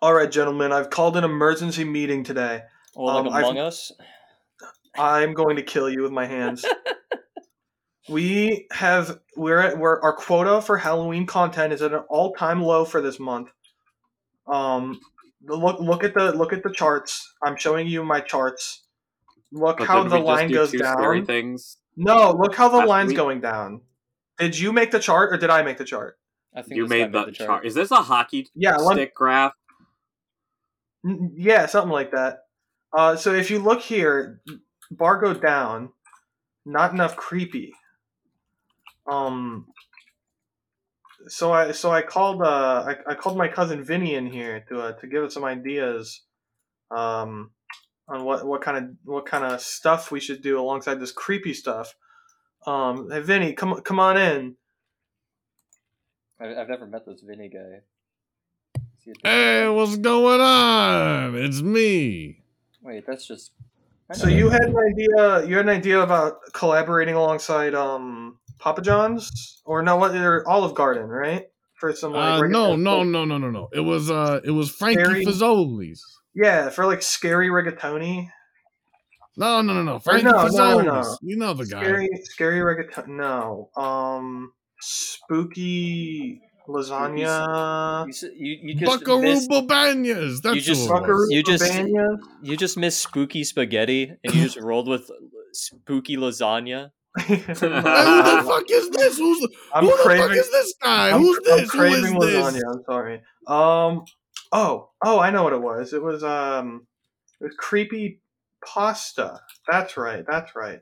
All right, gentlemen, I've called an emergency meeting today. Or like Um, I've- Among Us. I'm going to kill you with my hands. we have we're at we're our quota for Halloween content is at an all time low for this month. Um, look look at the look at the charts. I'm showing you my charts. Look But how the we just line do goes Scary down. things. No, look how the Last line's week? going down. Did you make the chart or did I make the chart? I think You made the, chart. Is this a hockey Yeah, let, stick graph? Yeah, something like that. Uh, so if you look here, bar go down, not enough creepy. Um. So I so I called uh I, I called my cousin Vinny in here to uh, to give us some ideas, um, on what what kind of what kind of stuff we should do alongside this creepy stuff. Um, hey Vinny, come come on in. I've never met this Vinny guy. Is he a- Hey, what's going on? It's me. Wait, that's just. So know you had an idea. You had an idea about collaborating alongside um Papa John's or no? What? Or Olive Garden, right? For some like Uh, no, no, no, no, no, no. It was uh, it was Frankie Scary- Fazoli's. Yeah, for like scary rigatoni. No, no, no, no. Frankie no, no, Fazoli's. no. You know the guy. Scary, scary rigatoni. No, um, spooky lasagna. You, s- you, you just Buckaroo missed, Banyas. That's You just- who it was. You just- you just missed spooky spaghetti and you just rolled with spooky lasagna. Who the fuck is this? Who's I'm who the fuck is this guy? I'm, Who's I'm this? Who craving lasagna. this? I'm sorry. Um. Oh. Oh. I know what it was. It was um. It was creepy pasta. That's right. That's right.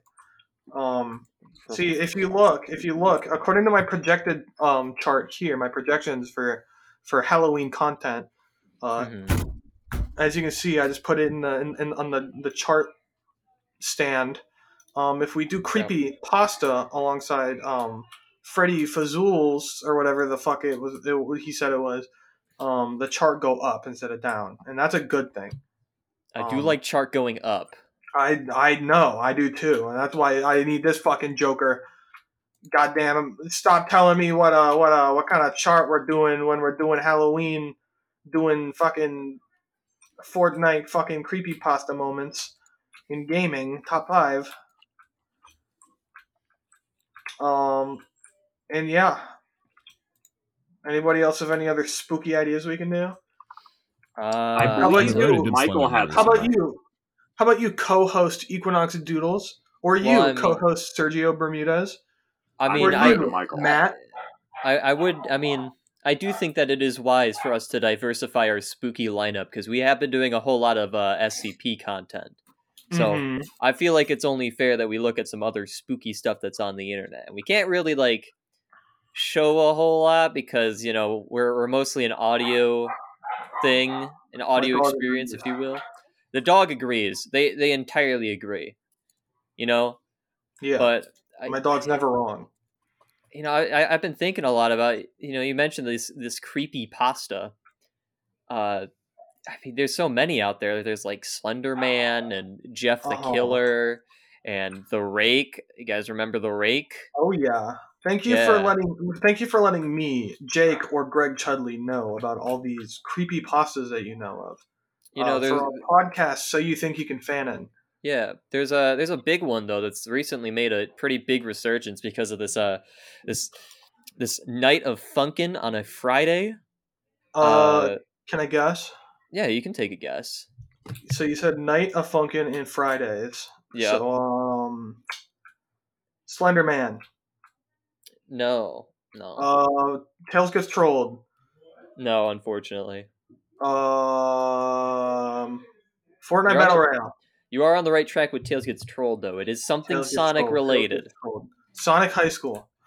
Um. See, if you look, if you look, according to my projected um chart here, my projections for for Halloween content, uh, Mhm. as you can see, I just put it in the in, in, on the the chart stand. Um, if we do creepy pasta alongside um Freddy Fazools or whatever the fuck it was, it, he said it was, um, the chart go up instead of down, and that's a good thing. I do Um, like chart going up. I I know I do too, and that's why I need this fucking Joker. Goddamn! Stop telling me what uh what uh what kind of chart we're doing when we're doing Halloween, doing fucking Fortnite fucking creepy pasta moments in gaming top five. Um, and yeah. Anybody else have any other spooky ideas we can do? Uh, I How about you? Michael had. How about you? How about you co-host Equinox Doodles, or you Well, I mean- co-host Sergio Bermudez? I I mean, I, you, Michael. Matt. I, I would. I mean, I do think that it is wise for us to diversify our spooky lineup because we have been doing a whole lot of uh, SCP content. So Mhm. I feel like it's only fair that we look at some other spooky stuff that's on the internet. And we can't really like show a whole lot because you know we're we're mostly an audio thing, an audio experience, if you will. The dog agrees. They they entirely agree. You know, yeah, but I- my dog's never wrong. you know, I, I- I've been thinking a lot about. You know, you mentioned this this creepy pasta. Uh, I mean, there's so many out there. There's like Slender Man and Jeff the Oh. Killer and the Rake. You guys remember the Rake? Oh yeah. Thank you for letting thank you for letting me, Jake, or Greg Chudley know about all these creepy pastas that you know of. You know, uh, there's podcast, so you think you can fan in. yeah, there's a there's a big one though that's recently made a pretty big resurgence because of this uh this this night of funkin' on a Friday. Uh, Uh, can I guess? yeah, you can take a guess. So you said Night of Funkin' and Fridays. Yeah, So um, Slender Man. no, no, Uh, Tails gets trolled. no. Unfortunately. Um, Fortnite You're on Battle the- Royale. You are on the right track with Tails Gets Trolled, though. It is something Tails Sonic trolled. Related. Sonic High School.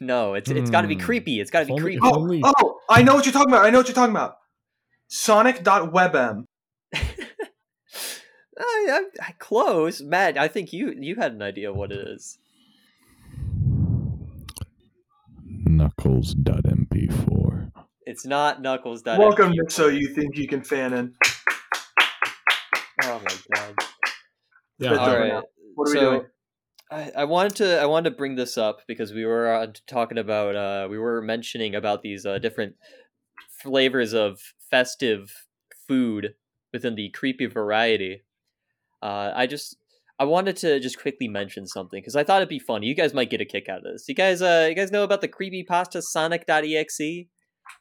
No, it's it's got to be Hmm. creepy. It's got to be only- creepy. Oh, only- oh, I know what you're talking about. I know what you're talking about. Sonic.webm. I, I, I, close, Matt. I think you you had an idea what it is. Knuckles.mp4. It's not Knuckles. Welcome MP. to So You Think You Can Fan In. Oh my god! Bit All different right. now. What are we so, doing? I, I wanted to I wanted to bring this up because we were uh, talking about uh, we were mentioning about these uh, different flavors of festive food within the creepy variety. Uh, I just I wanted to just quickly mention something because I thought it'd be funny. You guys might get a kick out of this. You guys, uh, you guys know about the creepy pasta Sonic.exe?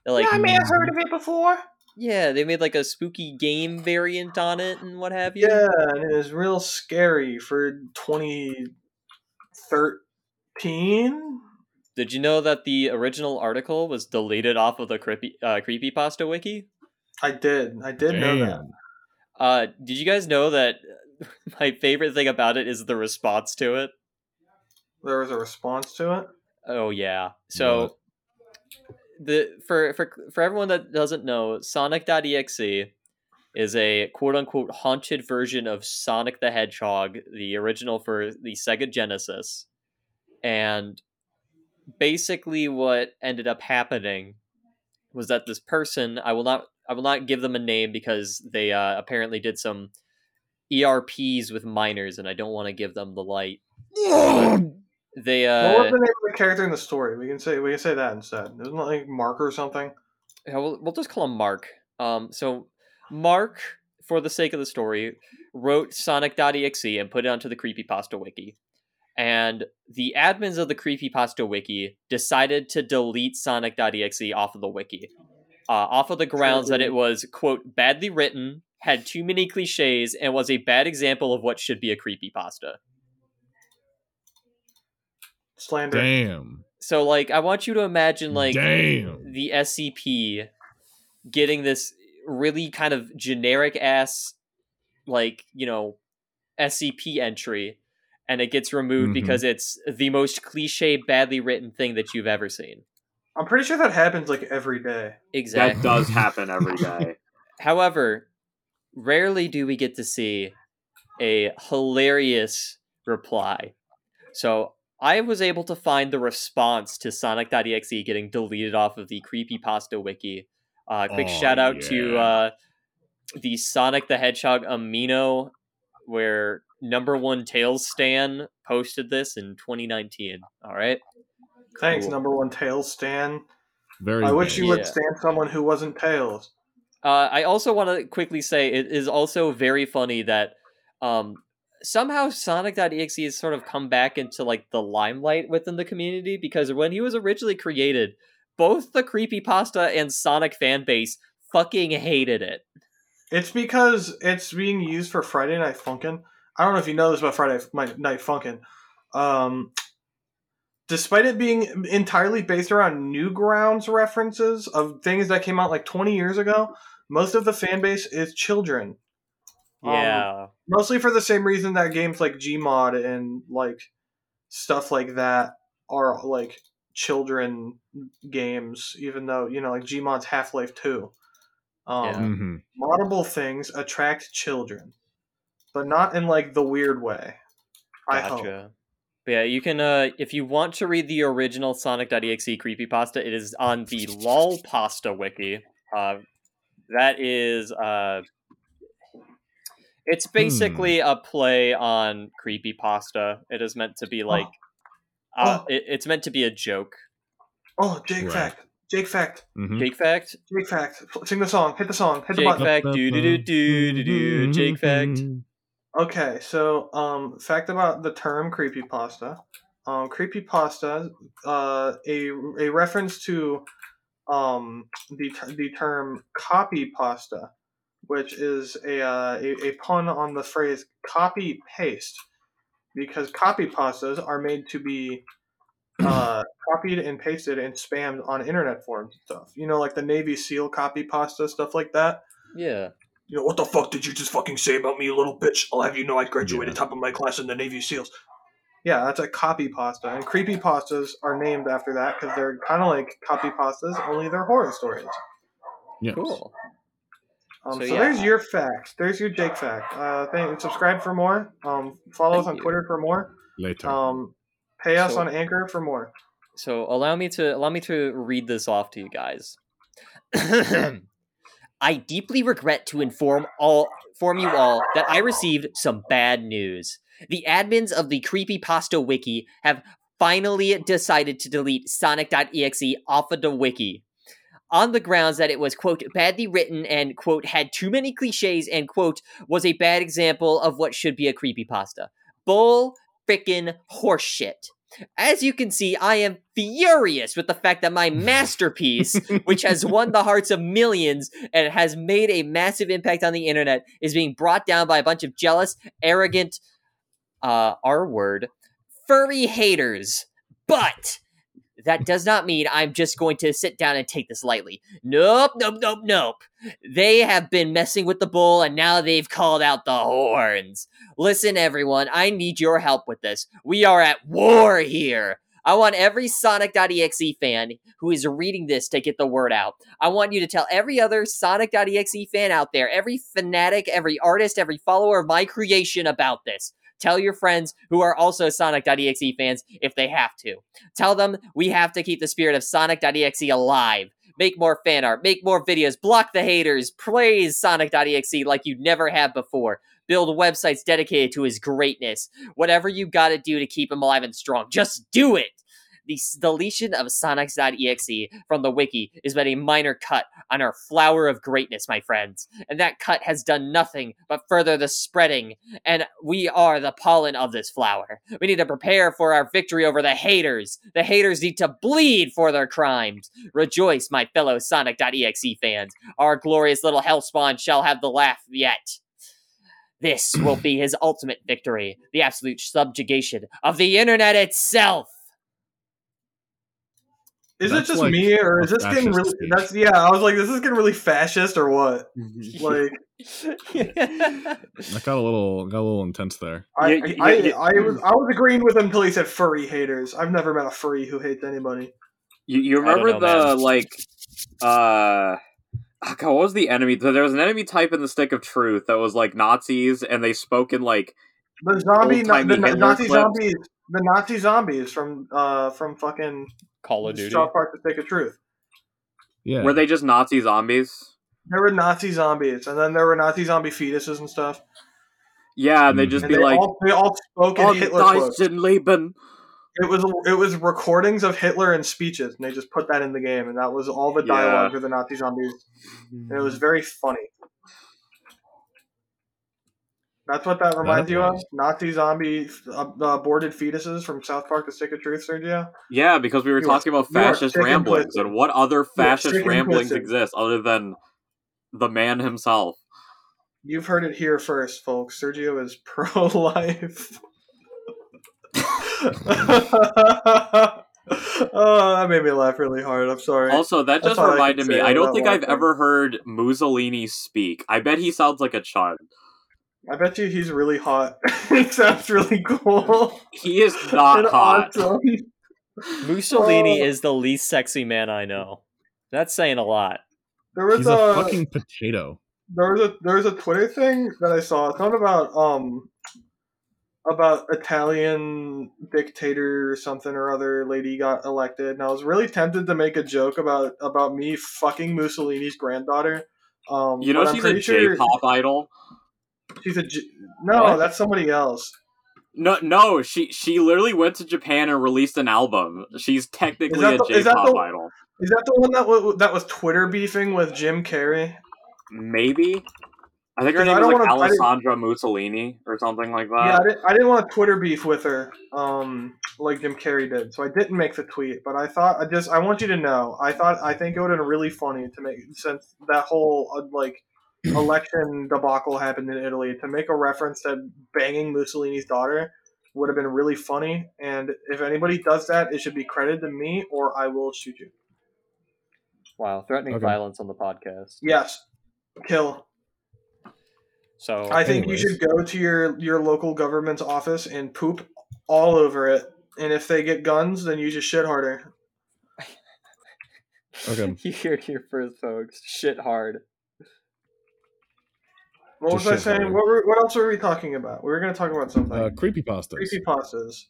They're like, yeah, I may have heard of it before. yeah, they made like a spooky game variant on it and what have you. Yeah, and it was real scary for 2013. Did you know that the original article was deleted off of the creepy uh, creepypasta wiki? I did. I did know that. Uh, did you guys know that my favorite thing about it is the response to it? There was a response to it. Oh yeah. So the for for for everyone that doesn't know, Sonic.exe is a quote unquote haunted version of Sonic the Hedgehog, the original for the Sega Genesis. And basically what ended up happening was that this person, I will not I will not give them a name because they uh, apparently did some ERPs with minors and I don't want to give them the light. They what was uh the name of the character in the story? We can say we can say that instead. Isn't it like Mark or something? Yeah, we'll, we'll just call him Mark. Um, so Mark, for the sake of the story, wrote Sonic.exe and put it onto the Creepypasta wiki. And the admins of the Creepypasta wiki decided to delete Sonic.exe off of the wiki, uh, off of the grounds that it was, quote, badly written, had too many cliches, and was a bad example of what should be a creepypasta. Slander. Damn. So, like, I want you to imagine, like, Damn. the SCP getting this really kind of generic ass like, you know, SCP entry and it gets removed Mhm. because it's the most cliche badly written thing that you've ever seen. I'm pretty sure that happens like every day. Exactly. That does happen every day. However, rarely do we get to see a hilarious reply. So I was able to find the response to Sonic.exe getting deleted off of the Creepypasta wiki. Uh, quick Oh, shout out to uh, the Sonic the Hedgehog Amino, where number one Tails Stan posted this in 2019. All right. Thanks, Cool. number one Tails Stan. Very. I wish you Yeah. would stand someone who wasn't Tails. Uh, I also want to quickly say it is also very funny that um, somehow Sonic.exe has sort of come back into like the limelight within the community because when he was originally created, both the creepypasta and Sonic fan base fucking hated it. It's because it's being used for Friday Night Funkin'. I don't know if you know this about Friday Night Funkin'. Um, despite it being entirely based around Newgrounds references of things that came out like 20 years ago, most of the fan base is children. Um, Yeah. mostly for the same reason that games like Gmod and like stuff like that are like children games, even though you know like Gmod's Half Life Two. Um, Yeah. hmm Moddable things attract children, but not in like the weird way. I hope. Gotcha. But yeah, you can uh if you want to read the original Sonic.exe creepypasta, it is on the LOLpasta wiki. Uh that is uh it's basically a play on creepy pasta. It is meant to be like uh, Oh. it, it's meant to be a joke. Oh, Jake Right. Fact. Jake Fact. hmm Jake fact? Jake Fact. Sing the song. Hit the song. Hit the Jake button. fact do do do do do do Jake fact. Okay, so um, fact about the term creepypasta. Um, creepypasta, uh, a a reference to um the ter- the term copy pasta, which is a, uh, a a pun on the phrase copy paste, because copy pastas are made to be uh, copied and pasted and spammed on internet forums and stuff. You know, like the Navy SEAL copy pasta stuff like that. Yeah. You know, what the fuck did you just fucking say about me, you little bitch? I'll have you know I graduated Yeah. top of my class in the Navy SEALs. Yeah, that's a copy pasta. And creepy pastas are named after that because they're kind of like copy pastas, only they're horror stories. Cool. Um, So, so yeah. there's your facts. There's your Jake fact. Uh, thank, subscribe for more. Um, follow us on you. Twitter for more. Later. Um, pay us So- on Anchor for more. So allow me to allow me to read this off to you guys. I deeply regret to inform all inform you all that I received some bad news. The admins of the Creepypasta wiki have finally decided to delete Sonic.exe off of the wiki. On the grounds that it was, quote, badly written and, quote, had too many cliches and, quote, was a bad example of what should be a creepypasta. Bull frickin' horseshit. As you can see, I am furious with the fact that my masterpiece, which has won the hearts of millions and has made a massive impact on the internet, is being brought down by a bunch of jealous, arrogant, uh, R word, furry haters. But that does not mean I'm just going to sit down and take this lightly. Nope, nope, nope, nope. They have been messing with the bull and now they've called out the horns. Listen, everyone, I need your help with this. We are at war here. I want every Sonic.exe fan who is reading this to get the word out. I want you to tell every other Sonic.exe fan out there, every fanatic, every artist, every follower of my creation about this. Tell your friends who are also Sonic.exe fans if they have to. Tell them we have to keep the spirit of Sonic.exe alive. Make more fan art, make more videos, block the haters, praise Sonic.exe like you never have before. Build websites dedicated to his greatness. Whatever you gotta do to keep him alive and strong, just do it! The deletion of Sonics.exe from the wiki is but a minor cut on our flower of greatness, my friends. And that cut has done nothing but further the spreading and we are the pollen of this flower. We need to prepare for our victory over the haters. The haters need to bleed for their crimes. Rejoice, my fellow Sonic.exe fans. Our glorious little hellspawn shall have the laugh yet. This will be his ultimate victory, the absolute subjugation of the internet itself. Is That's it just like me, or is this getting really? speech. That's yeah. I was like, is this getting really fascist or what? Like, I got a little got a little intense there. I, Yeah, I, yeah, I, I was I was agreeing with him until he said furry haters. I've never met a furry who hates anybody. You, you remember know, the man. like uh oh God, what was the enemy? There was an enemy type in the Stick of Truth that was like Nazis, and they spoke in like The zombie, no, Old-timey the Hitler Nazi clips. zombies, the Nazi zombies from uh from fucking Call of Duty. South Park: The Stick of Truth. Yeah. were they just Nazi zombies? There were Nazi zombies, and then there were Nazi zombie fetuses and stuff. Yeah, and they'd just And be they like, all they all spoke in "Oh, Hitler quotes. Deutschen Leben." It was it was recordings of Hitler and speeches, and they just put that in the game, and that was all the Yeah. dialogue for the Nazi zombies, and it was mm. very funny. That's what that reminds you of? Nazi zombie uh, aborted fetuses from South Park: The Stick of Truth, Sergio. Yeah, because we were You are- talking about fascist ramblings, and what other fascist ramblings twisted. exist other than the man himself? You've heard it here first, folks. Sergio is pro-life. oh, that made me laugh really hard. I'm sorry. Also, that That's just all I reminded me. I don't think I've ever heard Mussolini speak. I bet he sounds like a chud. I bet you he's really hot. he sounds really cool. He is not And hot. awesome. Mussolini Oh. is the least sexy man I know. That's saying a lot. There was He's a, a fucking potato. there was a there was a Twitter thing that I saw. It's not about um about Italian dictator or something or other lady got elected, and I was really tempted to make a joke about about me fucking Mussolini's granddaughter. Um, You know she's a pretty sure J-pop idol. She's a no, What? that's somebody else. No, no, she she literally went to Japan and released an album. She's technically a the- is that J-pop the- idol. Is that the one that was, that was Twitter beefing with Jim Carrey? Maybe. I think her name is like wanna- Alessandra Mussolini or something like yeah, that. I didn't, I didn't want to Twitter beef with her, um, like Jim Carrey did, so I didn't make the tweet. But I thought I just I want you to know I thought I think it would have been really funny to make since that whole uh, like election debacle happened in Italy to make a reference to banging Mussolini's daughter would have been really funny. And if anybody does that, it should be credited to me or I will shoot you. Wow, threatening Okay. violence on the podcast. Yes, kill. So I think Anyways. you should go to your your local government's office and poop all over it. And if they get guns, then you just shit harder. Okay. you heard it here first, folks. Shit hard. What was I saying? What were, what else were we talking about? We were going to talk about something. Uh, creepypastas. creepypastas.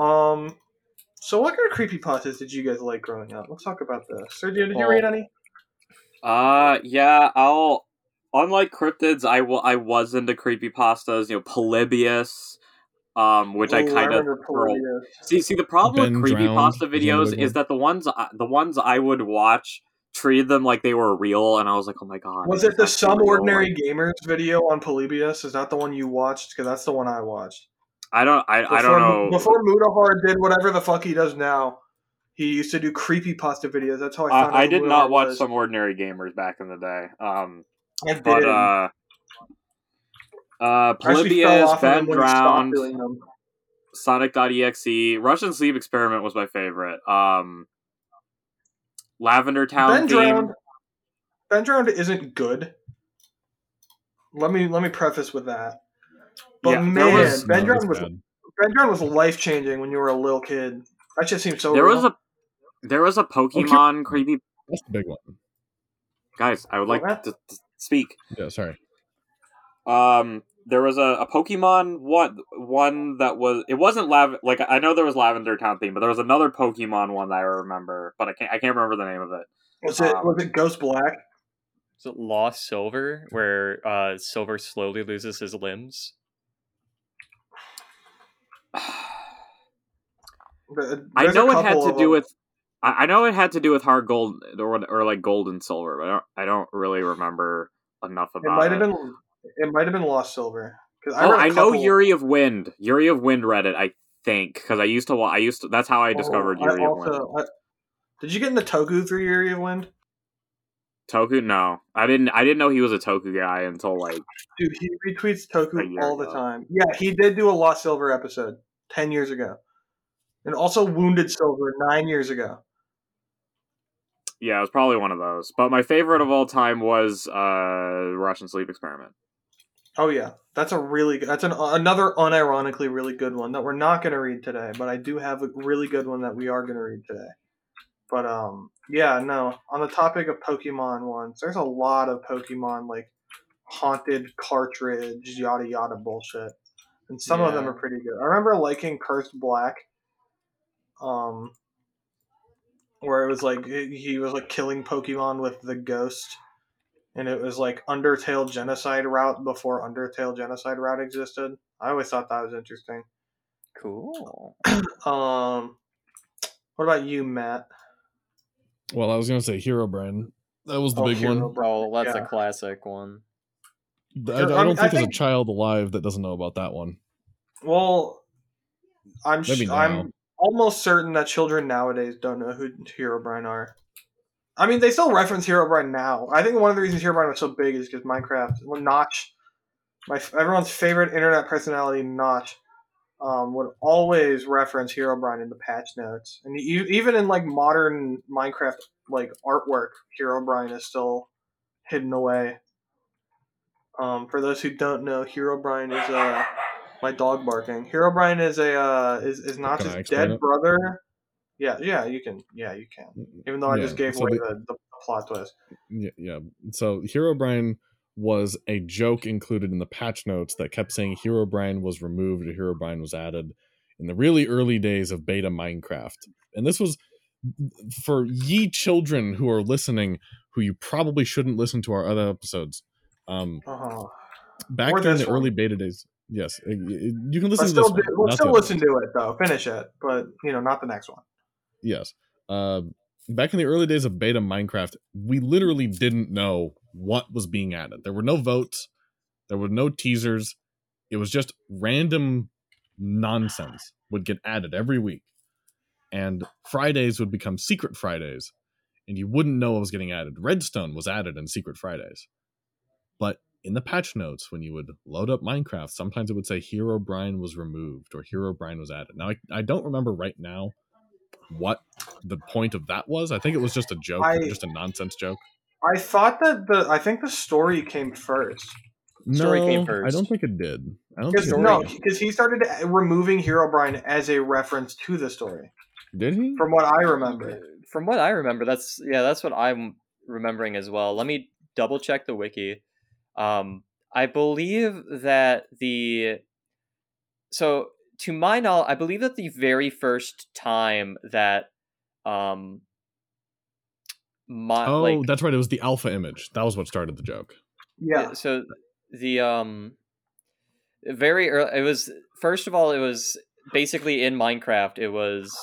Um. So, what kind of creepy pastas did you guys like growing up? Let's talk about this. Sergio, did you Well- read any? Uh, yeah, I'll. Unlike cryptids, I wa- I was into creepy pastas. You know, Polybius, um, which I Ooh, kind of see. See, the problem Ben with drowned creepypasta was another videos is that the ones I- the ones I would watch treated them like they were real, and I was like, oh my god. Was it the Some. Ordinary Like, Gamers video on Polybius? Is that the one you watched? Because that's the one I watched. I don't. I, Before, I don't know. Before Mutahar did whatever the fuck he does now, he used to do creepy pasta videos. That's how I found out. I, did Mutahar not watch was. some ordinary gamers back in the day. Um, I did. but uh, uh, I actually fell Polybius, Ben him when he stopped Drowned. Sonic.exe, Russian Sleep Experiment was my favorite. Um, Lavender Town Ben theme. Drowned. Ben Drowned isn't good. Let me let me preface with that. But Yeah, there man, was- Ben No, Drowned was bad. Ben Drowned was life changing when you were a little kid. That shit seems so. There real. was a there was a Pokemon creepy That's the big one. guys. I would like What? to, to speak. Yeah, sorry. Um, there was a, a Pokemon one one that was it wasn't lav like I know there was Lavender Town theme, but there was another Pokemon one that I remember, but I can't I can't remember the name of it. Was it um, was it Ghost Black? Is it Lost Silver, where uh, Silver slowly loses his limbs? The- I know it had to do them. with. I I know it had to do with HeartGold or or like gold and silver, but I don't, I don't really remember enough about It might it. have been. It might have been Lost Silver. 'Cause oh, I a I know Yuri of Wind. Yuri of Wind read it, I think, because I used to. I used to. That's how I discovered Oh, Yuri I of Wind. I, did you get in the Toku through Yuri of Wind? Toku, no, I didn't. I didn't know he was a Toku guy until like. Dude, he retweets Toku all the time. Yeah, he did do a Lost Silver episode ten years ago, and also Wounded Silver nine years ago. Yeah, it was probably one of those. But my favorite of all time was uh Russian Sleep Experiment. Oh yeah, that's a really good. That's an another unironically really good one that we're not going to read today, but I do have a really good one that we are going to read today. But um, yeah, no. On the topic of Pokemon ones, there's a lot of Pokemon like haunted cartridge yada yada bullshit, and some of them are pretty good. I remember liking Cursed Black, um, where it was like he he was like killing Pokemon with the ghost and it was like Undertale Genocide Route before Undertale Genocide Route existed. I always thought that was interesting. Cool. Um, what about you, Matt? Well, I was gonna say Herobrine. That was the Oh, big Hero one. Brain. Oh, that's Yeah. a classic one. I, I don't I mean, think I there's think- a child alive that doesn't know about that one. Well, I'm sh- I'm almost certain that children nowadays don't know who Herobrine are. I mean, they still reference Herobrine now. I think one of the reasons Herobrine was so big is because Minecraft, well, Notch, my everyone's favorite internet personality, Notch, um, would always reference Herobrine in the patch notes, and e- even in like modern Minecraft like artwork, Herobrine is still hidden away. Um, for those who don't know, Herobrine is uh my dog barking. Herobrine is a uh, is is not Can I his dead it? brother. Yeah, yeah, you can. Yeah, you can. Even though I Yeah, just gave so away the- the, the plot twist. Yeah, yeah. So Herobrine was a joke included in the patch notes that kept saying Herobrine was removed or Herobrine was added in the really early days of beta Minecraft. And this was for ye children who are listening, who you probably shouldn't listen to our other episodes. Um, Uh-huh. back Or during the one. early beta days, yes, you can listen to still, this. do, we'll still listen to it though. Finish it, but you know, not the next one. Yes. Uh, back in the early days of beta Minecraft, we literally didn't know what was being added. There were no votes, there were no teasers. It was just random nonsense would get added every week. And Fridays would become Secret Fridays, and you wouldn't know what was getting added. Redstone was added in Secret Fridays. But in the patch notes, when you would load up Minecraft, sometimes it would say Herobrine was removed or Herobrine was added. Now, I, I don't remember right now what the point of that was. I think it was just a joke, I- just a nonsense joke. I thought that the I think the story came first. Story came first. I don't think it did. I don't Because think it no, because he started removing Herobrine as a reference to the story, Did he? from what I remember. From what I remember, that's yeah, that's what I'm remembering as well. Let me double check the wiki. Um, I believe that the so to my knowledge, I believe that the very first time that um my oh, like that's right. It was the alpha image. That was what started the joke. Yeah, so the um very early it was first of all it was basically in minecraft it was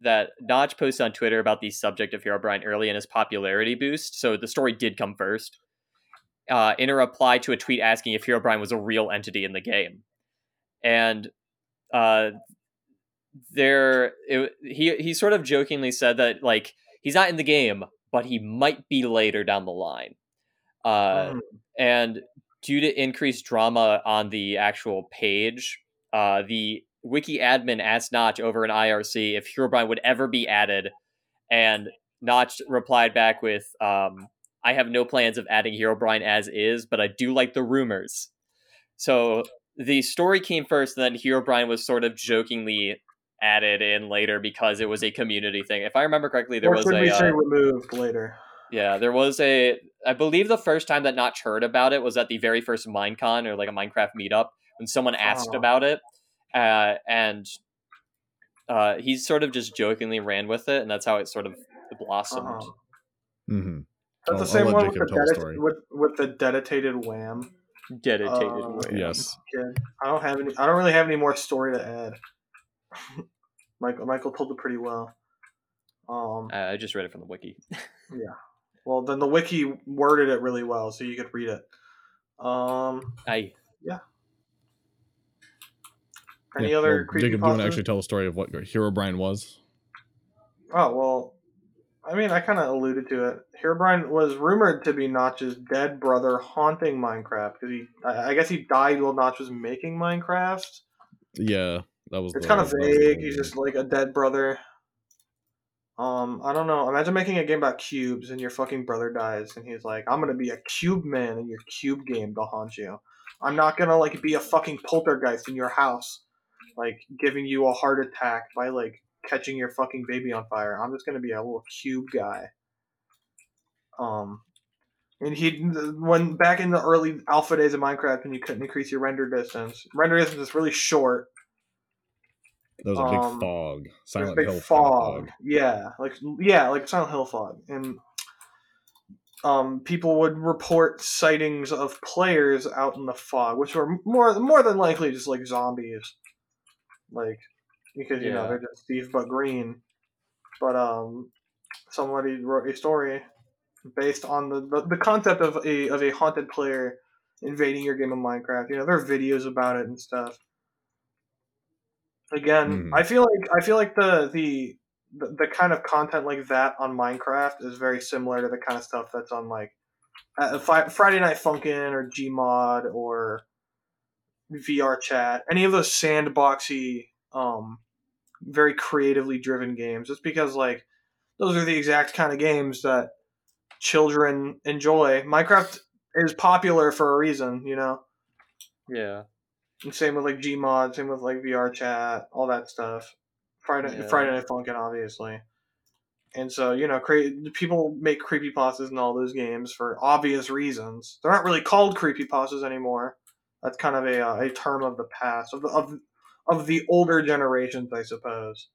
that Notch posted on Twitter about the subject of Herobrine early in his popularity boost. So the story did come first. Uh, in a reply to a tweet asking if Herobrine was a real entity in the game, and uh, there it, he he sort of jokingly said that like he's not in the game, but he might be later down the line. Uh, Mm. and due to increased drama on the actual page, uh, the wiki admin asked Notch over an IRC if Herobrine would ever be added, and Notch replied back with, um, "I have no plans of adding Herobrine as is, but I do like the rumors." So the story came first, and then Herobrine was sort of jokingly added in later because it was a community thing. If I remember correctly, there or was should a we uh, removed later? yeah, there was a. I believe the first time that Notch heard about it was at the very first Minecon or like a Minecraft meetup when someone asked Oh. about it, uh, and uh, he sort of just jokingly ran with it, and that's how it sort of blossomed. Uh-huh. hmm That's I'll- the same I'll one with the, tell dedi- with with the dedicated wham. Dedicated. Uh, way. Yes. kid. I don't have any. I don't really have any more story to add. Michael Michael told it pretty well. Um, Uh, I just read it from the wiki. Yeah. Well, then the wiki worded it really well, so you could read it. Um, I Yeah. any Yeah, other well, creepy Jacob, do you want to actually tell the story of what Herobrine was? Oh well, I mean, I kind of alluded to it. Herobrine was rumored to be Notch's dead brother haunting Minecraft because he, I I guess, he died while Notch was making Minecraft. Yeah, that was. It's kind of that was the vague. He's just like a dead brother. Um, I don't know. Imagine making a game about cubes and your fucking brother dies, and he's like, "I'm gonna be a cube man in your cube game to haunt you. I'm not gonna like be a fucking poltergeist in your house, like giving you a heart attack by like catching your fucking baby on fire. I'm just gonna be a little cube guy." Um, and he when back in the early alpha days of Minecraft, when you couldn't increase your render distance, render distance is really short. There was a big um, fog, Silent big Hill fog. Yeah, like yeah, like Silent Hill fog, and um, people would report sightings of players out in the fog, which were more more than likely just like zombies, like because you know they're just Steve but green. But um, somebody wrote a story based on the, the, the concept of a of a haunted player invading your game of Minecraft. You know, there are videos about it and stuff. Again, Hmm. I feel like I feel like the, the the the kind of content like that on Minecraft is very similar to the kind of stuff that's on like uh, Fi- Friday Night Funkin' or Gmod or VR Chat. Any of those sandboxy, um, very creatively driven games. Just because like those are the exact kind of games that children enjoy. Minecraft is popular for a reason, you know. yeah. And same with like Gmod, same with like VR chat, all that stuff. Friday Yeah. Friday Night Funkin', obviously. And so, you know, cre- people make creepypastas in all those games for obvious reasons. They're not really called creepypastas anymore. That's kind of a, uh, a term of the past, of the, of, of the older generations, I suppose.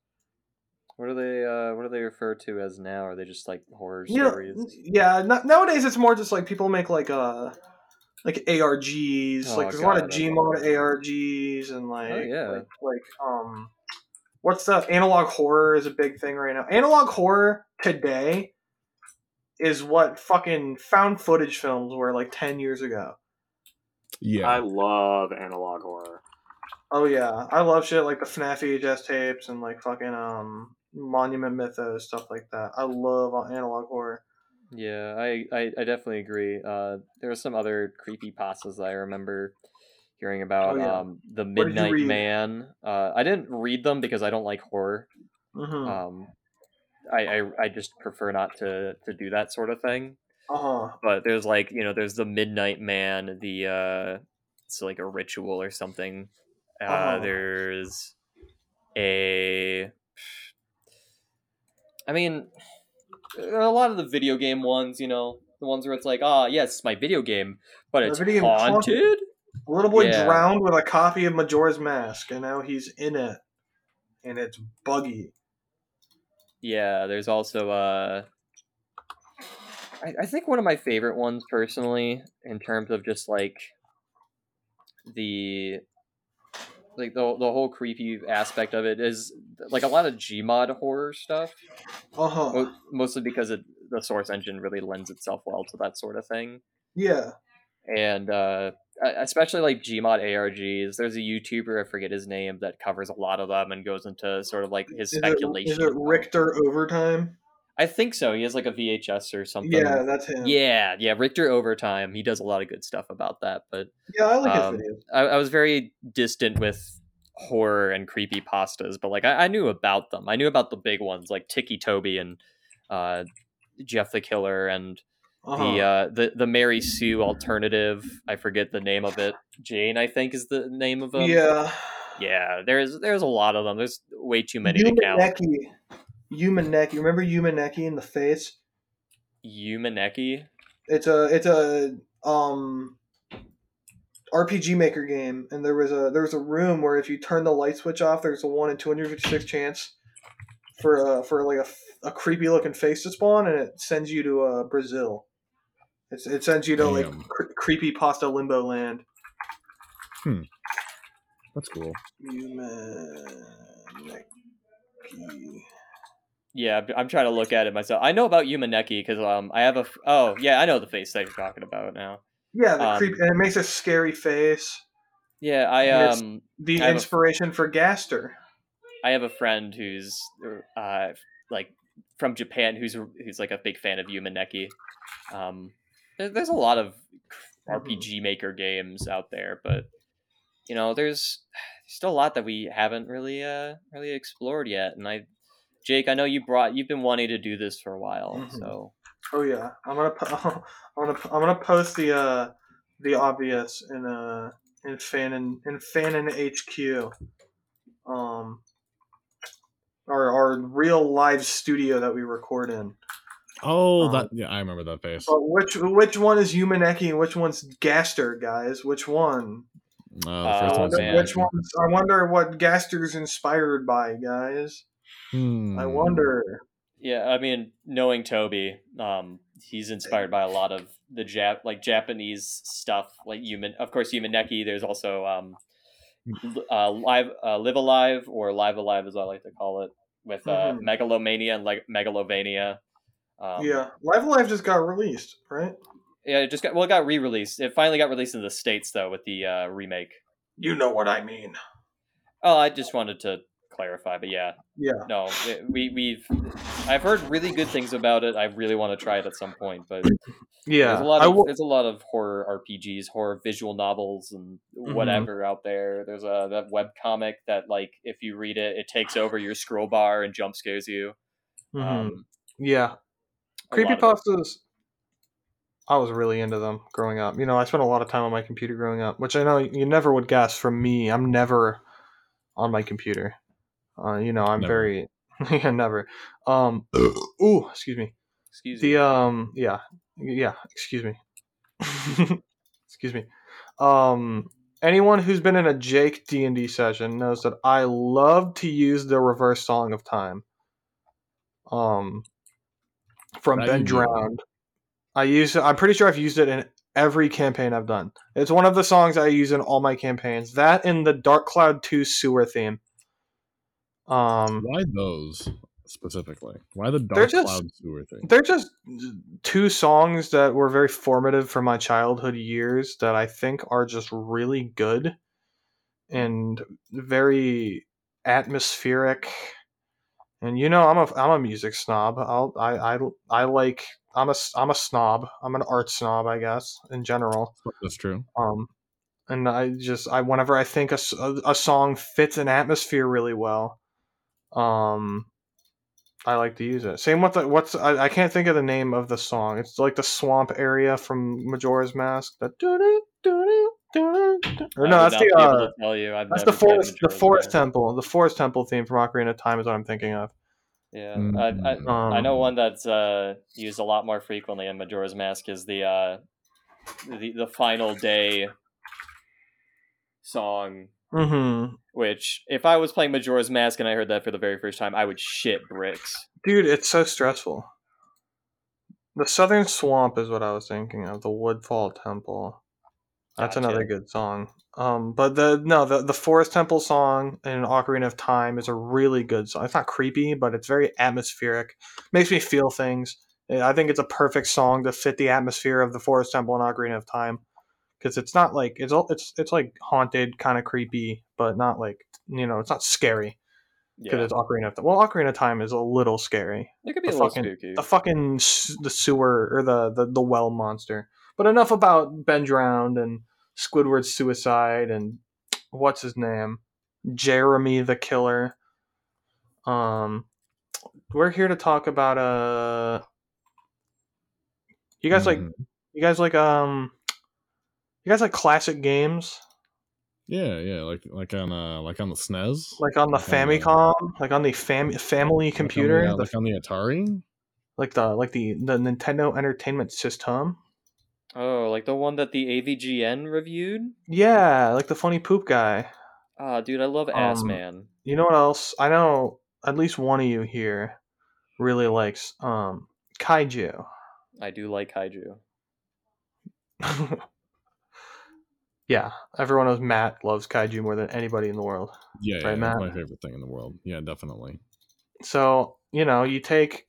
What are they? Uh, what are they refer to as now? Are they just like horror You know, stories? yeah, no- nowadays it's more just like people make like uh like ARGs. Oh, like there's a lot of I Gmod ARGs and like, Oh, yeah. like like um what's the analog horror is a big thing right now. Analog horror today is what fucking found footage films were like 10 years ago. Yeah, I love analog horror. Oh yeah, I love shit like the FNAF VHS tapes and like fucking um Monument Mythos stuff like that. I love analog horror. Yeah, I, I, I definitely agree. Uh, there were some other creepy pastas that I remember hearing about. Oh, yeah. Um, the Midnight? Man. Uh, I didn't read them because I don't like horror. hmm Um, I, I I just prefer not to to do that sort of thing. uh huh. But there's like you know there's the Midnight Man. The uh, it's like a ritual or something. Uh, Uh-huh. There's a. I mean, a lot of the video game ones, you know, the ones where it's like, ah, yes, it's my video game, but it's haunted. haunted. A little boy Yeah. drowned with a copy of Majora's Mask, and now he's in it, and it's buggy. Yeah, there's also uh I, I think one of my favorite ones personally, in terms of just like the like the the whole creepy aspect of it is like a lot of Gmod horror stuff, Uh huh. mo- mostly because it, the source engine really lends itself well to that sort of thing. Yeah. and uh, especially like Gmod ARGs. There's a YouTuber I forget his name that covers a lot of them and goes into sort of like his Is speculation. is it Richter Overtime? I think so. He has like a VHS or something. Yeah, that's him. yeah, yeah. Richter Overtime. He does a lot of good stuff about that. But Yeah, I like Um, his videos. I, I was very distant with horror and creepy pastas, but like I, I knew about them. I knew about the big ones like Ticci Toby and uh, Jeff the Killer and Uh-huh. the uh the the Mary Sue alternative. I forget the name of it. Jane, I think, is the name of them. yeah. yeah. There's there's a lot of them. There's way too many to count. Yume Nikki. Remember Yume Nikki in the face? Yume Nikki. It's a it's a um RPG Maker game, and there was a there was a room where if you turn the light switch off, there's a one in two hundred fifty six chance for uh for like a, a creepy looking face to spawn, and it sends you to uh, Brazil. It's, it sends you to Damn. like cre- creepy pasta limbo land. Hmm, that's cool. Yume Nikki. Yeah, I'm- trying to look at it myself. I know about Yume Nikki because um I have a f- oh yeah I know the face that you're talking about now. Yeah, the Um, creep, and it makes a scary face. Yeah, I um The I have a- inspiration for Gaster. I have a friend who's uh like from Japan who's who's like a big fan of Yume Nikki. Um, there, there's a lot of RPG Maker games out there, but you know, there's still a lot that we haven't really uh really explored yet. And I, Jake, I know you brought you've been wanting to do this for a while, Mhm. so Oh yeah, I'm gonna po- I'm gonna I'm gonna post the uh the obvious in uh in Fanon in Fanon HQ, um, our our real live studio that we record in. Oh, Um, that yeah, I remember that face. But which which one is Yume Nikki and which one's Gaster, guys? Which one? Uh, the first Oh, one's. Which one's? I wonder what Gaster's inspired by, guys. Hmm. I wonder. yeah, I mean, knowing Toby, um, he's inspired by a lot of the Jap like Japanese stuff, like human. Of course, Yume Nikki. There's also um, uh, live uh, live alive or live alive, as I like to call it, with uh, Mhm. megalomania and like megalovania. Um, yeah, Live Alive just got released, right? yeah. It just got well, it got re-released. It finally got released in the states though with the uh, remake. You know what I mean. Oh, I just wanted to clarify, but yeah, Yeah. no, it- we we've I've heard really good things about it. I really want to try it at some point, but Yeah, there's a lot of will- there's a lot of horror RPGs, horror visual novels, and Mm-hmm. whatever out there. There's a that web comic that like if you read it, it takes over your scroll bar and jump scares you. Mhm. Um, yeah, creepy lot of it. creepypastas. I was really into them growing up. You know, I spent a lot of time on my computer growing up, which I know you never would guess from me. I'm never on my computer. Uh, you know, I'm Never. very yeah, never. Um, ooh, excuse me. Excuse me. The um, yeah, yeah. Excuse me. excuse me. Um, anyone who's been in a Jake D and D session knows that I love to use the reverse song of time. Um, from That Ben you do. Drowned. I use. I'm pretty sure I've used it in every campaign I've done. It's one of the songs I use in all my campaigns. That and the Dark Cloud Two sewer theme. Um, Why those specifically? Why the dark just- cloud sewer thing? they're just two songs that were very formative for my childhood years that I think are just really good and very atmospheric. And you know, I'm a I'm a music snob. I'll, I I I like I'm a I'm a snob. I'm an art snob, I guess, in general. That's true. Um, and I just I whenever I think a a song fits an atmosphere really well, um, I like to use it. Same with the what's I, I can't think of the name of the song. It's like the swamp area from Majora's Mask. That or I no, that's the uh, tell you. I've that's the forest the forest Mask. temple. The forest temple theme from Ocarina of Time is what I'm thinking of. Yeah, Mm. I, I, I Um, know one that's uh, used a lot more frequently in Majora's Mask is the uh, the the final day song. Mm-hmm. Which, if I was playing Majora's Mask and I heard that for the very first time, I would shit bricks. Dude, it's so stressful. The Southern Swamp is what I was thinking of. The Woodfall Temple. That's Gotcha. another good song. Um, but the no, the the Forest Temple song in Ocarina of Time is a really good song. It's not creepy, but it's very atmospheric. Makes me feel things. I think it's a perfect song to fit the atmosphere of the Forest Temple and Ocarina of Time because it's not like it's all it's it's like haunted, kind of creepy, but not like you know it's not scary because Yeah. it's Ocarina of Time. Well, Ocarina of Time is a little scary It could be the a little fucking- spooky. the fucking the sewer or the, the the well monster. But enough about Ben Drowned and Squidward's suicide and what's his name, Jeremy the killer. Um, we're here to talk about uh. You guys like Mhm. you guys like um. You guys like classic games Yeah, yeah, like like on uh like on the SNES, like on the Like on the- Famicom, like on the fam- family Like on the, computer, uh, the- like on the Atari. like the like the the Nintendo Entertainment System. Oh, like the one that the AVGN reviewed? Yeah, like the funny poop guy. Ah, dude, I love Ass Um, Man. You know what else? I know at least one of you here really likes um kaiju. I do like kaiju. yeah, everyone knows Matt loves kaiju more than anybody in the world. Yeah, yeah, Right, it's Matt? my favorite thing in the world. Yeah, definitely. So, you know, you take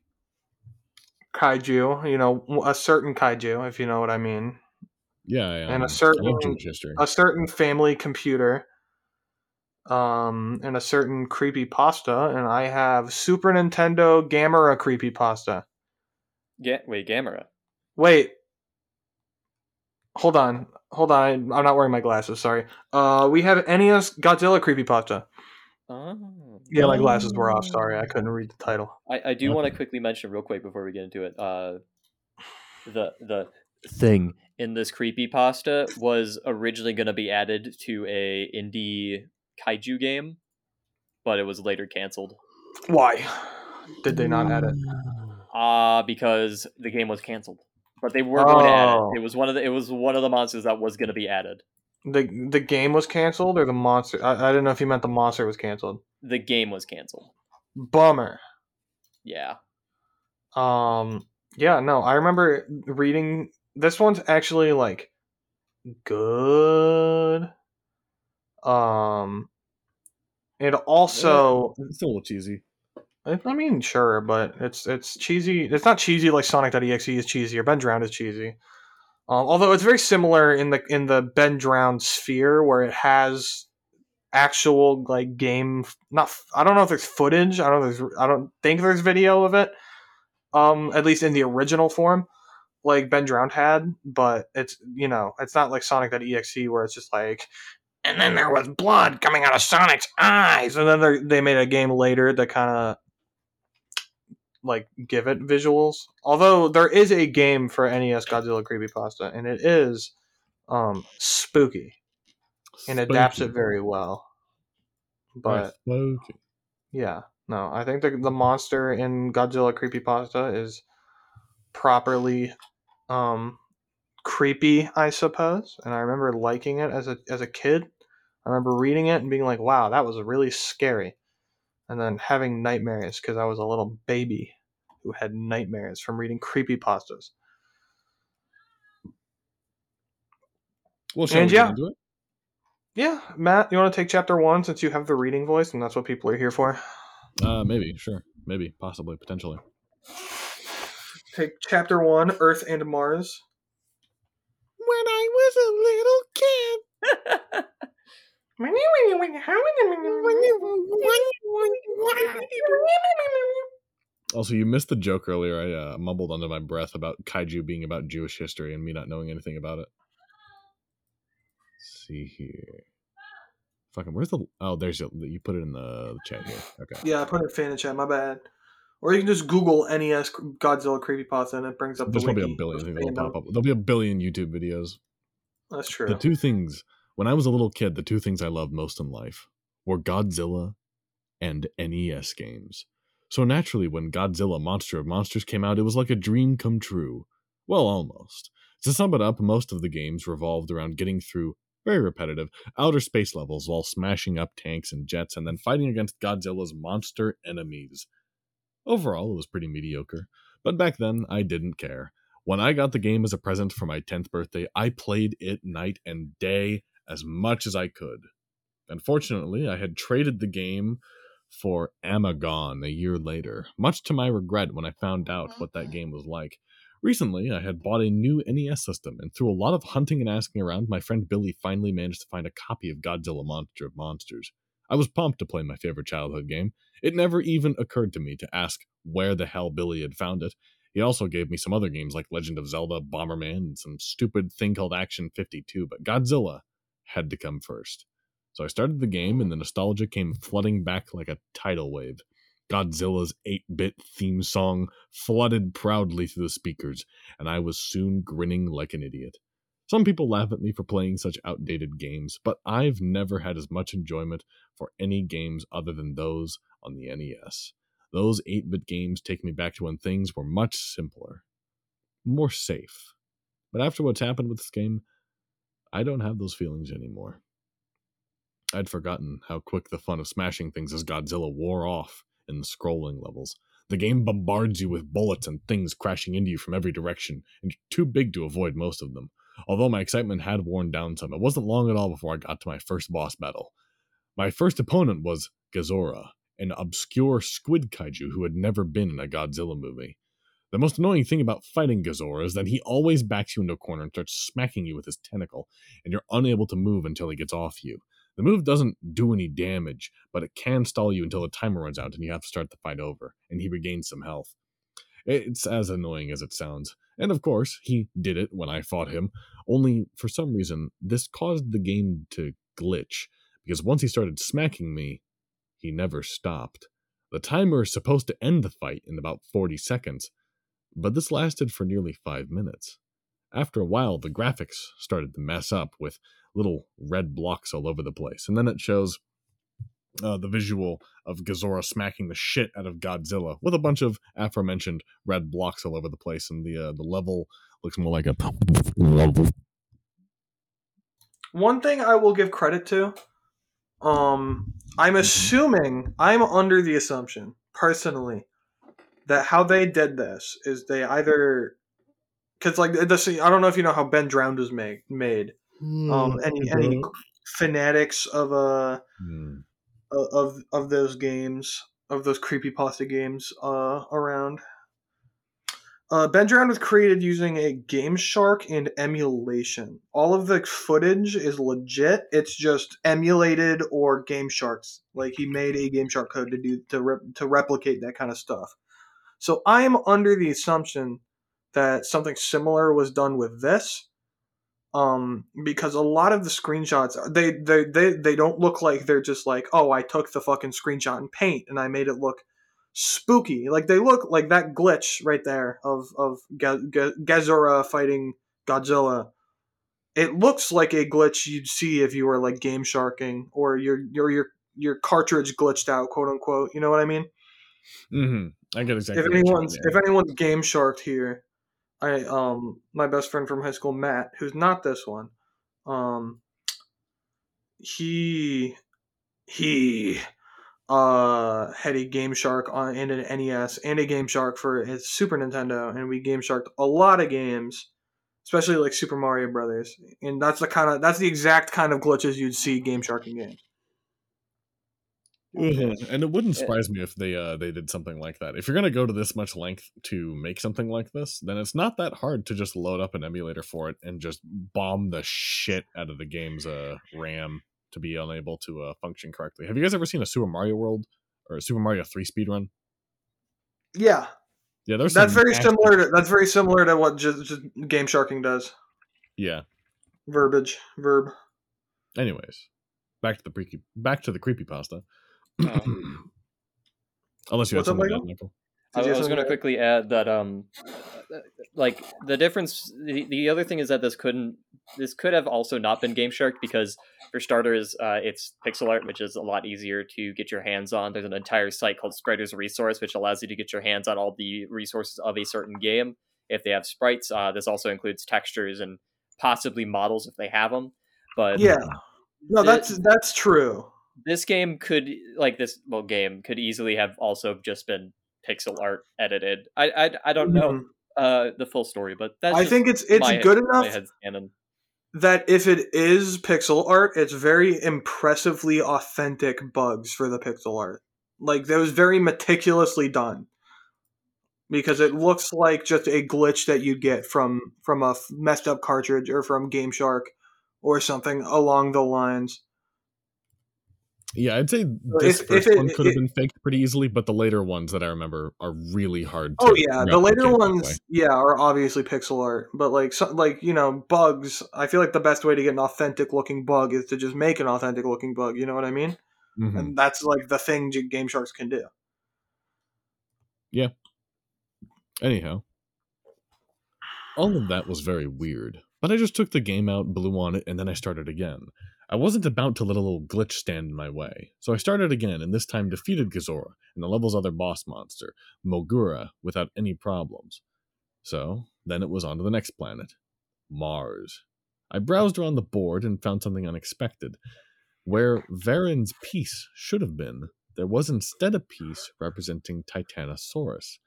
kaiju, you know, a certain kaiju, if you know what I mean, Yeah, yeah. And a certain- I love Jewish history. a certain family computer, um, and a certain creepy pasta, and I have Super Nintendo Gamera creepy pasta. Ga- wait, Gamera. Wait. Hold on. Hold on. I'm not wearing my glasses. Sorry. Uh, we have NES Godzilla creepypasta. Oh. Yeah, my glasses were off. Sorry, I couldn't read the title. I, I do want to quickly mention real quick before we get into it. Uh, the the thing in this creepy pasta was originally going to be added to a indie kaiju game, but it was later canceled. Why did they not add it? Uh because the game was canceled. But they were going to add Oh. it. It was one of the it was one of the monsters that was going to be added. The the game was canceled, or the monster? I, I didn't know if you meant the monster was canceled. The game was canceled. Bummer. Yeah. Um. Yeah. No, I remember reading. This one's actually like good. Um. It also It's still a little cheesy. I mean, sure, but it's it's cheesy. It's not cheesy like Sonic.exe is cheesy or Ben Drowned is cheesy. Um, although it's very similar in the in the Ben Drowned sphere where it has actual like game. Not I don't know if there's footage. I don't there's I don't think there's video of it. Um, at least in the original form, like Ben Drowned had, but it's you know it's not like Sonic.exe where it's just like. And then there was blood coming out of Sonic's eyes, and then they made a game later that kind of like give it visuals. Although there is a game for NES Godzilla Creepypasta, and it is um spooky and adapts it very well. But yeah, no, I think the the monster in Godzilla Creepypasta is properly um creepy, I suppose. And I remember liking it as a as a kid. I remember reading it and being like, "Wow, that was really scary." And then having nightmares because I was a little baby who had nightmares from reading creepypastas. Well, shall And we get yeah. into it? Yeah, Matt, you want to take chapter 1 since you have the reading voice and that's what people are here for? Uh, maybe, sure, maybe, possibly, potentially. Take chapter 1, Earth and Mars. When I was a little kid. Also, you missed the joke earlier. I uh, mumbled under my breath about kaiju being about Jewish history and me not knowing anything about it. Let's see here. Fucking, where's the? Oh, there's you put it in the chat here. Okay. Yeah, I put it in fan chat, my bad. Or you can just Google NES Godzilla creepypasta and it brings up There's the wiki. a billion that'll pop up. There'll be a billion YouTube videos. That's true. The two things when I was a little kid, the two things I loved most in life were Godzilla and NES games. So naturally, when Godzilla Monster of Monsters came out, it was like a dream come true. Well, almost. To sum it up, most of the games revolved around getting through very repetitive outer space levels while smashing up tanks and jets and then fighting against Godzilla's monster enemies. Overall, it was pretty mediocre, but back then I didn't care. When I got the game as a present for my 10th birthday, I played it night and day as much as I could. Unfortunately, I had traded the game for Amagon a year later, much to my regret when I found out what that mm-hmm. game was like. Recently, I had bought a new NES system, and through a lot of hunting and asking around, my friend Billy finally managed to find a copy of Godzilla Monster of Monsters. I was pumped to play my favorite childhood game. It never even occurred to me to ask where the hell Billy had found it. He also gave me some other games like Legend of Zelda, Bomberman, and some stupid thing called Action 52, but Godzilla had to come first. So I started the game, and the nostalgia came flooding back like a tidal wave. Godzilla's 8 bit theme song flooded proudly through the speakers, and I was soon grinning like an idiot. Some people laugh at me for playing such outdated games, but I've never had as much enjoyment for any games other than those on the NES. Those 8 bit games take me back to when things were much simpler, more safe. But after what's happened with this game, I don't have those feelings anymore. I'd forgotten how quick the fun of smashing things as Godzilla wore off in the scrolling levels. The game bombards you with bullets and things crashing into you from every direction, and you're too big to avoid most of them. Although my excitement had worn down some, it wasn't long at all before I got to my first boss battle. My first opponent was Gazora, an obscure squid kaiju who had never been in a Godzilla movie. The most annoying thing about fighting Gazora is that he always backs you into a corner and starts smacking you with his tentacle, and you're unable to move until he gets off you. The move doesn't do any damage, but it can stall you until the timer runs out and you have to start the fight over, and he regains some health. It's as annoying as it sounds. And of course, he did it when I fought him, only for some reason, this caused the game to glitch, because once he started smacking me, he never stopped. The timer is supposed to end the fight in about 40 seconds, but this lasted for nearly 5 minutes. After a while, the graphics started to mess up with little red blocks all over the place. And then it shows uh, the visual of Gazora smacking the shit out of Godzilla with a bunch of aforementioned red blocks all over the place, and the uh, the level looks more like a One thing I will give credit to, um, I'm assuming I'm under the assumption personally that how they did this is they either because like the I don't know if you know how Ben Drowned was made made um any any fanatics of uh Hmm. of of those games of those creepy pasta games uh around uh, Ben Drowned was created using a Game Shark and emulation. All of the footage is legit. It's just emulated or Game Sharks. Like he made a Game Shark code to do to re- to replicate that kind of stuff. So I am under the assumption that something similar was done with this, um, because a lot of the screenshots they they they they don't look like they're just like oh I took the fucking screenshot in Paint and I made it look spooky. Like they look like that glitch right there of of Ga- Gazora fighting Godzilla. It looks like a glitch you'd see if you were like game sharking or your your your your cartridge glitched out, quote unquote. You know what I mean? Mm-hmm. I get exactly. if anyone's if anyone's game sharked here, I um my best friend from high school, Matt, who's not this one, um he he uh had a Game Shark on and an NES and a Game Shark for his Super Nintendo, and we Game Sharked a lot of games, especially like Super Mario Brothers, and that's the kind of that's the exact kind of glitches you'd see Game Sharking games. Mhm. And it wouldn't surprise me if they uh they did something like that. If you're gonna go to this much length to make something like this, then it's not that hard to just load up an emulator for it and just bomb the shit out of the game's uh RAM to be unable to uh, function correctly. Have you guys ever seen a Super Mario World or a Super Mario Three speedrun? Yeah, Yeah, there's that's very similar to that's very similar to what just, just Game Sharking does. Yeah. Verbage, verb. Anyways, back to the creepy back to the creepy pasta. Oh. Unless you What's had up, something to Michael? add, Michael. I, Did I was something going to to quickly add that um like the difference the, the other thing is that this couldn't this could have also not been game shark because for starters uh, it's pixel art which is a lot easier to get your hands on there's an entire site called Spriters Resource which allows you to get your hands on all the resources of a certain game if they have sprites uh, this also includes textures and possibly models if they have them but Yeah. No, The- that's that's true. This game could like this well game could easily have also just been pixel art edited i i, I don't know Mhm. uh, the full story, but that's I think it's it's good my enough that if it is pixel art, it's very impressively authentic bugs for the pixel art. Like that was very meticulously done. Because it looks like just a glitch that you'd get from from a messed up cartridge or from Game Shark or something along the lines. Yeah, I'd say this if first it- one could have been faked pretty easily, but the later ones that I remember are really hard. to Oh yeah, the later replicate that way. ones, yeah, are obviously pixel art, but like, so, like you know, bugs. I feel like the best way to get an authentic looking bug is to just make an authentic looking bug. You know what I mean? Mhm. And that's like the thing Game Sharks can do. Yeah. Anyhow, all of that was very weird, but I just took the game out, blew on it, and then I started again. I wasn't about to let a little glitch stand in my way, so I started again and this time defeated Gazora and the level's other boss monster, Mogera, without any problems. So, then it was on to the next planet, Mars. I browsed around the board and found something unexpected. Where Varan's piece should have been, there was instead a piece representing Titanosaurus.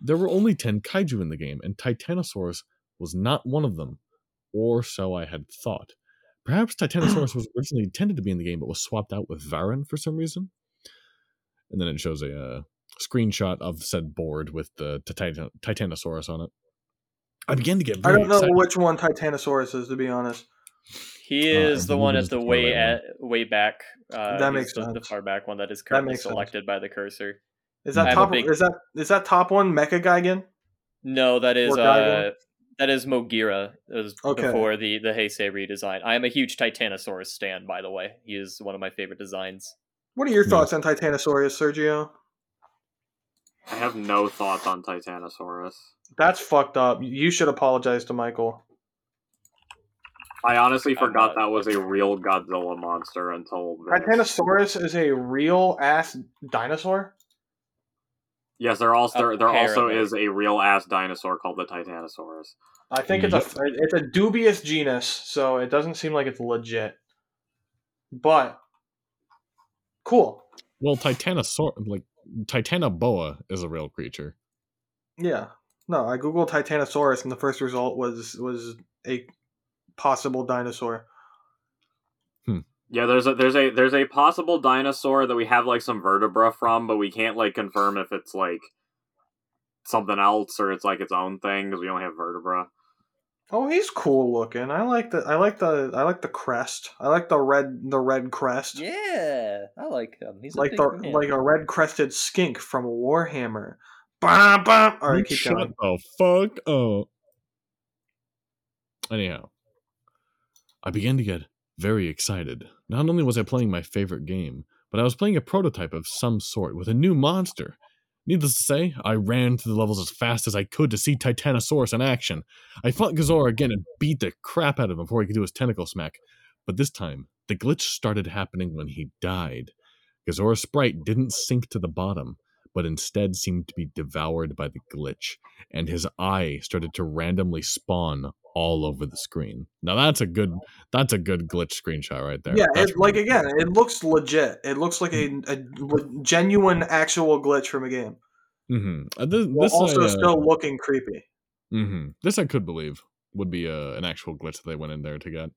There were only 10 kaiju in the game, and Titanosaurus was not one of them, or so I had thought. Perhaps Titanosaurus was originally intended to be in the game, but was swapped out with Varan for some reason. And then it shows a uh, screenshot of said board with the Titan- Titanosaurus on it. I began to get I very don't know excited. which one Titanosaurus is, to be honest. He Uh, is the one it at the the way at way back. Uh, That makes the, the sense. far back one that is currently makes sense. selected by the cursor. Is that have a top? big- Is that is that top one Mecha Geigen? No, that is uh, Gigan? That is Mogera. It was Okay. before the the Heisei redesign. I am a huge Titanosaurus stan, by the way. He is one of my favorite designs. What are your Hmm. thoughts on Titanosaurus, Sergio? I have no thoughts on Titanosaurus. That's fucked up. You should apologize to Michael. I honestly I'm forgot not- that was a real Godzilla monster until this. Titanosaurus is a real ass dinosaur. Yes, there also there, there also is a real ass dinosaur called the Titanosaurus. I think it's a it's a dubious genus, so it doesn't seem like it's legit. But cool. Well, Titanosaur, like Titanoboa, is a real creature. Yeah. No, I googled Titanosaurus and the first result was was a possible dinosaur. Hmm. Yeah, there's a there's a there's a possible dinosaur that we have like some vertebra from, but we can't like confirm if it's like something else or it's like its own thing because we only have vertebra. Oh, he's cool looking. I like the I like the I like the crest. I like the red the red crest. Yeah, I like him. He's a like big the man. like a red crested skink from Warhammer. Bah, bah. All right, You keep shut going. the fuck up. Anyhow, I begin to get very excited. Not only was I playing my favorite game, but I was playing a prototype of some sort with a new monster. Needless to say, I ran through the levels as fast as I could to see Titanosaurus in action. I fought Gazora again and beat the crap out of him before he could do his tentacle smack. But this time, the glitch started happening when he died. Gazora's sprite didn't sink to the bottom, but instead seemed to be devoured by the glitch, and his eye started to randomly spawn all over the screen. Now that's a good that's a good glitch screenshot right there. Yeah, it, like again, it looks legit. It looks like a, a genuine, actual glitch from a game. Mhm. Uh, this, this also I, uh, still looking creepy. mhm. This I could believe would be uh, an actual glitch that they went in there to get.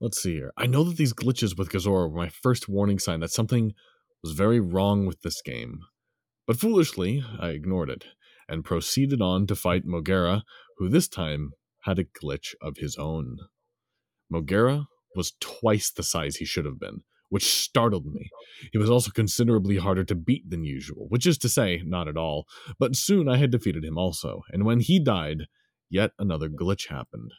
Let's see here. I know that these glitches with Gazora were my first warning sign that something was very wrong with this game. But foolishly, I ignored it and proceeded on to fight Mogera, who this time had a glitch of his own. Mogera was twice the size he should have been, which startled me. He was also considerably harder to beat than usual, which is to say, not at all. But soon I had defeated him also, and when he died, yet another glitch happened.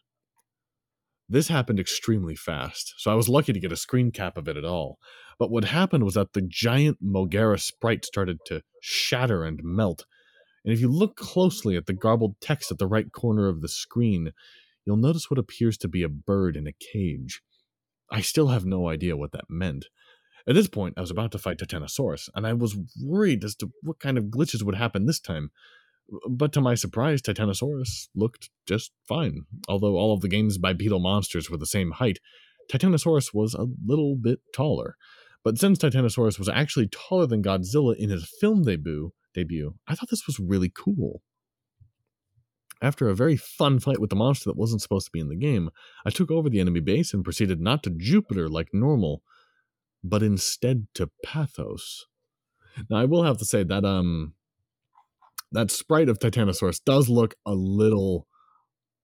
This happened extremely fast, so I was lucky to get a screen cap of it at all. But what happened was that the giant Mogera sprite started to shatter and melt. And if you look closely at the garbled text at the right corner of the screen, you'll notice what appears to be a bird in a cage. I still have no idea what that meant. At this point, I was about to fight Titanosaurus, and I was worried as to what kind of glitches would happen this time. But to my surprise, Titanosaurus looked just fine. Although all of the games by Beetle monsters were the same height, Titanosaurus was a little bit taller. But since Titanosaurus was actually taller than Godzilla in his film debut, debut, I thought this was really cool. After a very fun fight with the monster that wasn't supposed to be in the game, I took over the enemy base and proceeded not to Jupiter like normal, but instead to Pathos. Now I will have to say that um that sprite of Titanosaurus does look a little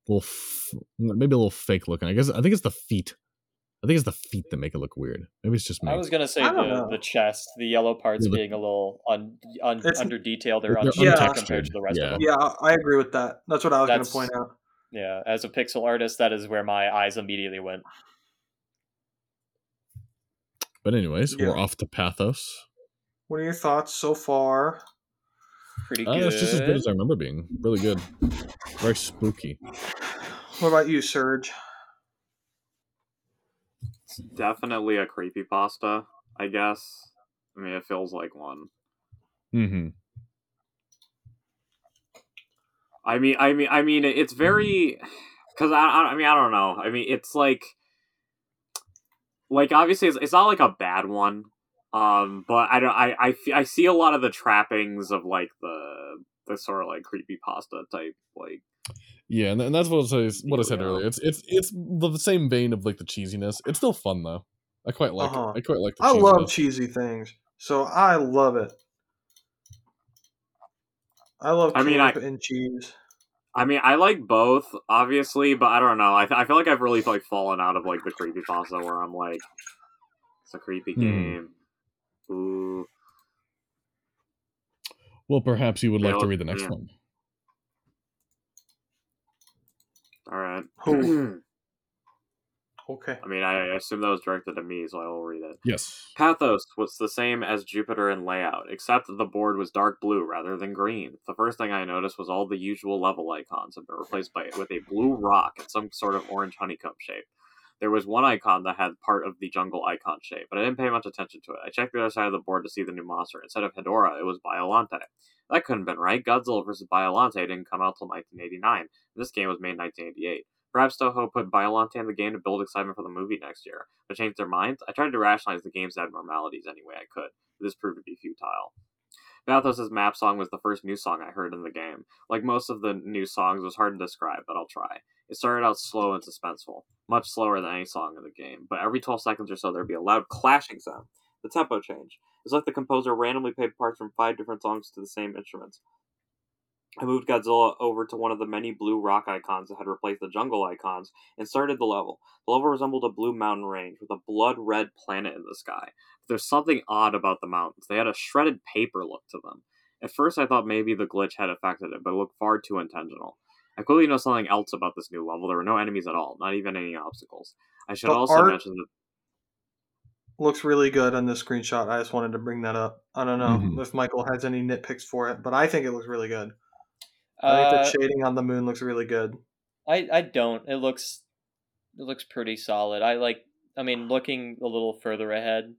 well f- maybe a little fake looking. I guess I think it's the feet. I think it's the feet that make it look weird. Maybe it's just me. I was gonna say the, the chest, the yellow parts Yeah, being a little un, un, under detailed or they're untextured Yeah. compared to the rest Yeah. of them. Yeah, I agree with that. That's what I was gonna point out. Yeah, as a pixel artist, that is where my eyes immediately went. But anyways, Yeah. we're off to Pathos. What are your thoughts so far? Pretty Uh, good. it's just as good as I remember being. Really good. Very spooky. What about you, Serge? It's definitely a creepy pasta, I guess. I mean, it feels like one. Mm-hmm. I mean, I mean, I mean, it's very because I, I, I mean, I don't know. I mean, it's like, like obviously, it's, it's not like a bad one. Um, but I don't. I, I I see a lot of the trappings of like the the sort of like creepy pasta type like Yeah, and, and that's what I, what I said Yeah. earlier. It's it's it's the the same vein of like the cheesiness. It's still fun though. I quite like Uh-huh. it. I quite like the I love cheesy things, so I love it. I love I mean, camp I- and cheese. I mean, I like both, obviously, but I don't know. I, I feel like I've really like fallen out of like the creepy pasta where I'm like, it's a creepy Hmm. game. Ooh, Well, perhaps you would like Yeah, to read the next yeah. one. All right. Who? Okay. I mean, I assume that was directed at me, so I will read it. Yes. Pathos was the same as Jupiter in layout, except that the board was dark blue rather than green. The first thing I noticed was all the usual level icons had been replaced by with a blue rock and some sort of orange honeycomb shape. There was one icon that had part of the jungle icon shape, but I didn't pay much attention to it. I checked the other side of the board to see the new monster. Instead of Hedorah, it was Biolante. That couldn't have been right. Godzilla vs. Biolante didn't come out till 1989. and This game was made in 1988. Perhaps Toho put Biolante in the game to build excitement for the movie next year, but changed their minds. I tried to rationalize the game's abnormalities any way I could, but this proved to be futile. Pathos' map song was the first new song I heard in the game. Like most of the new songs, it was hard to describe, but I'll try. It started out slow and suspenseful, much slower than any song in the game, but every 12 seconds or so there'd be a loud clashing sound. The tempo change. It's like the composer randomly played parts from five different songs to the same instruments. I moved Godzilla over to one of the many blue rock icons that had replaced the jungle icons and started the level. The level resembled a blue mountain range with a blood red planet in the sky. But There's something odd about the mountains. They had a shredded paper look to them. At first, I thought maybe the glitch had affected it, but it looked far too intentional. I quickly know something else about this new level. There were no enemies at all, not even any obstacles. I should The also art- mention that Looks really good on this screenshot. I just wanted to bring that up. I don't know Mhm. if Michael has any nitpicks for it, but I think it looks really good. I think Uh, the shading on the moon looks really good. I I don't. It looks it looks pretty solid. I like. I mean, looking a little further ahead,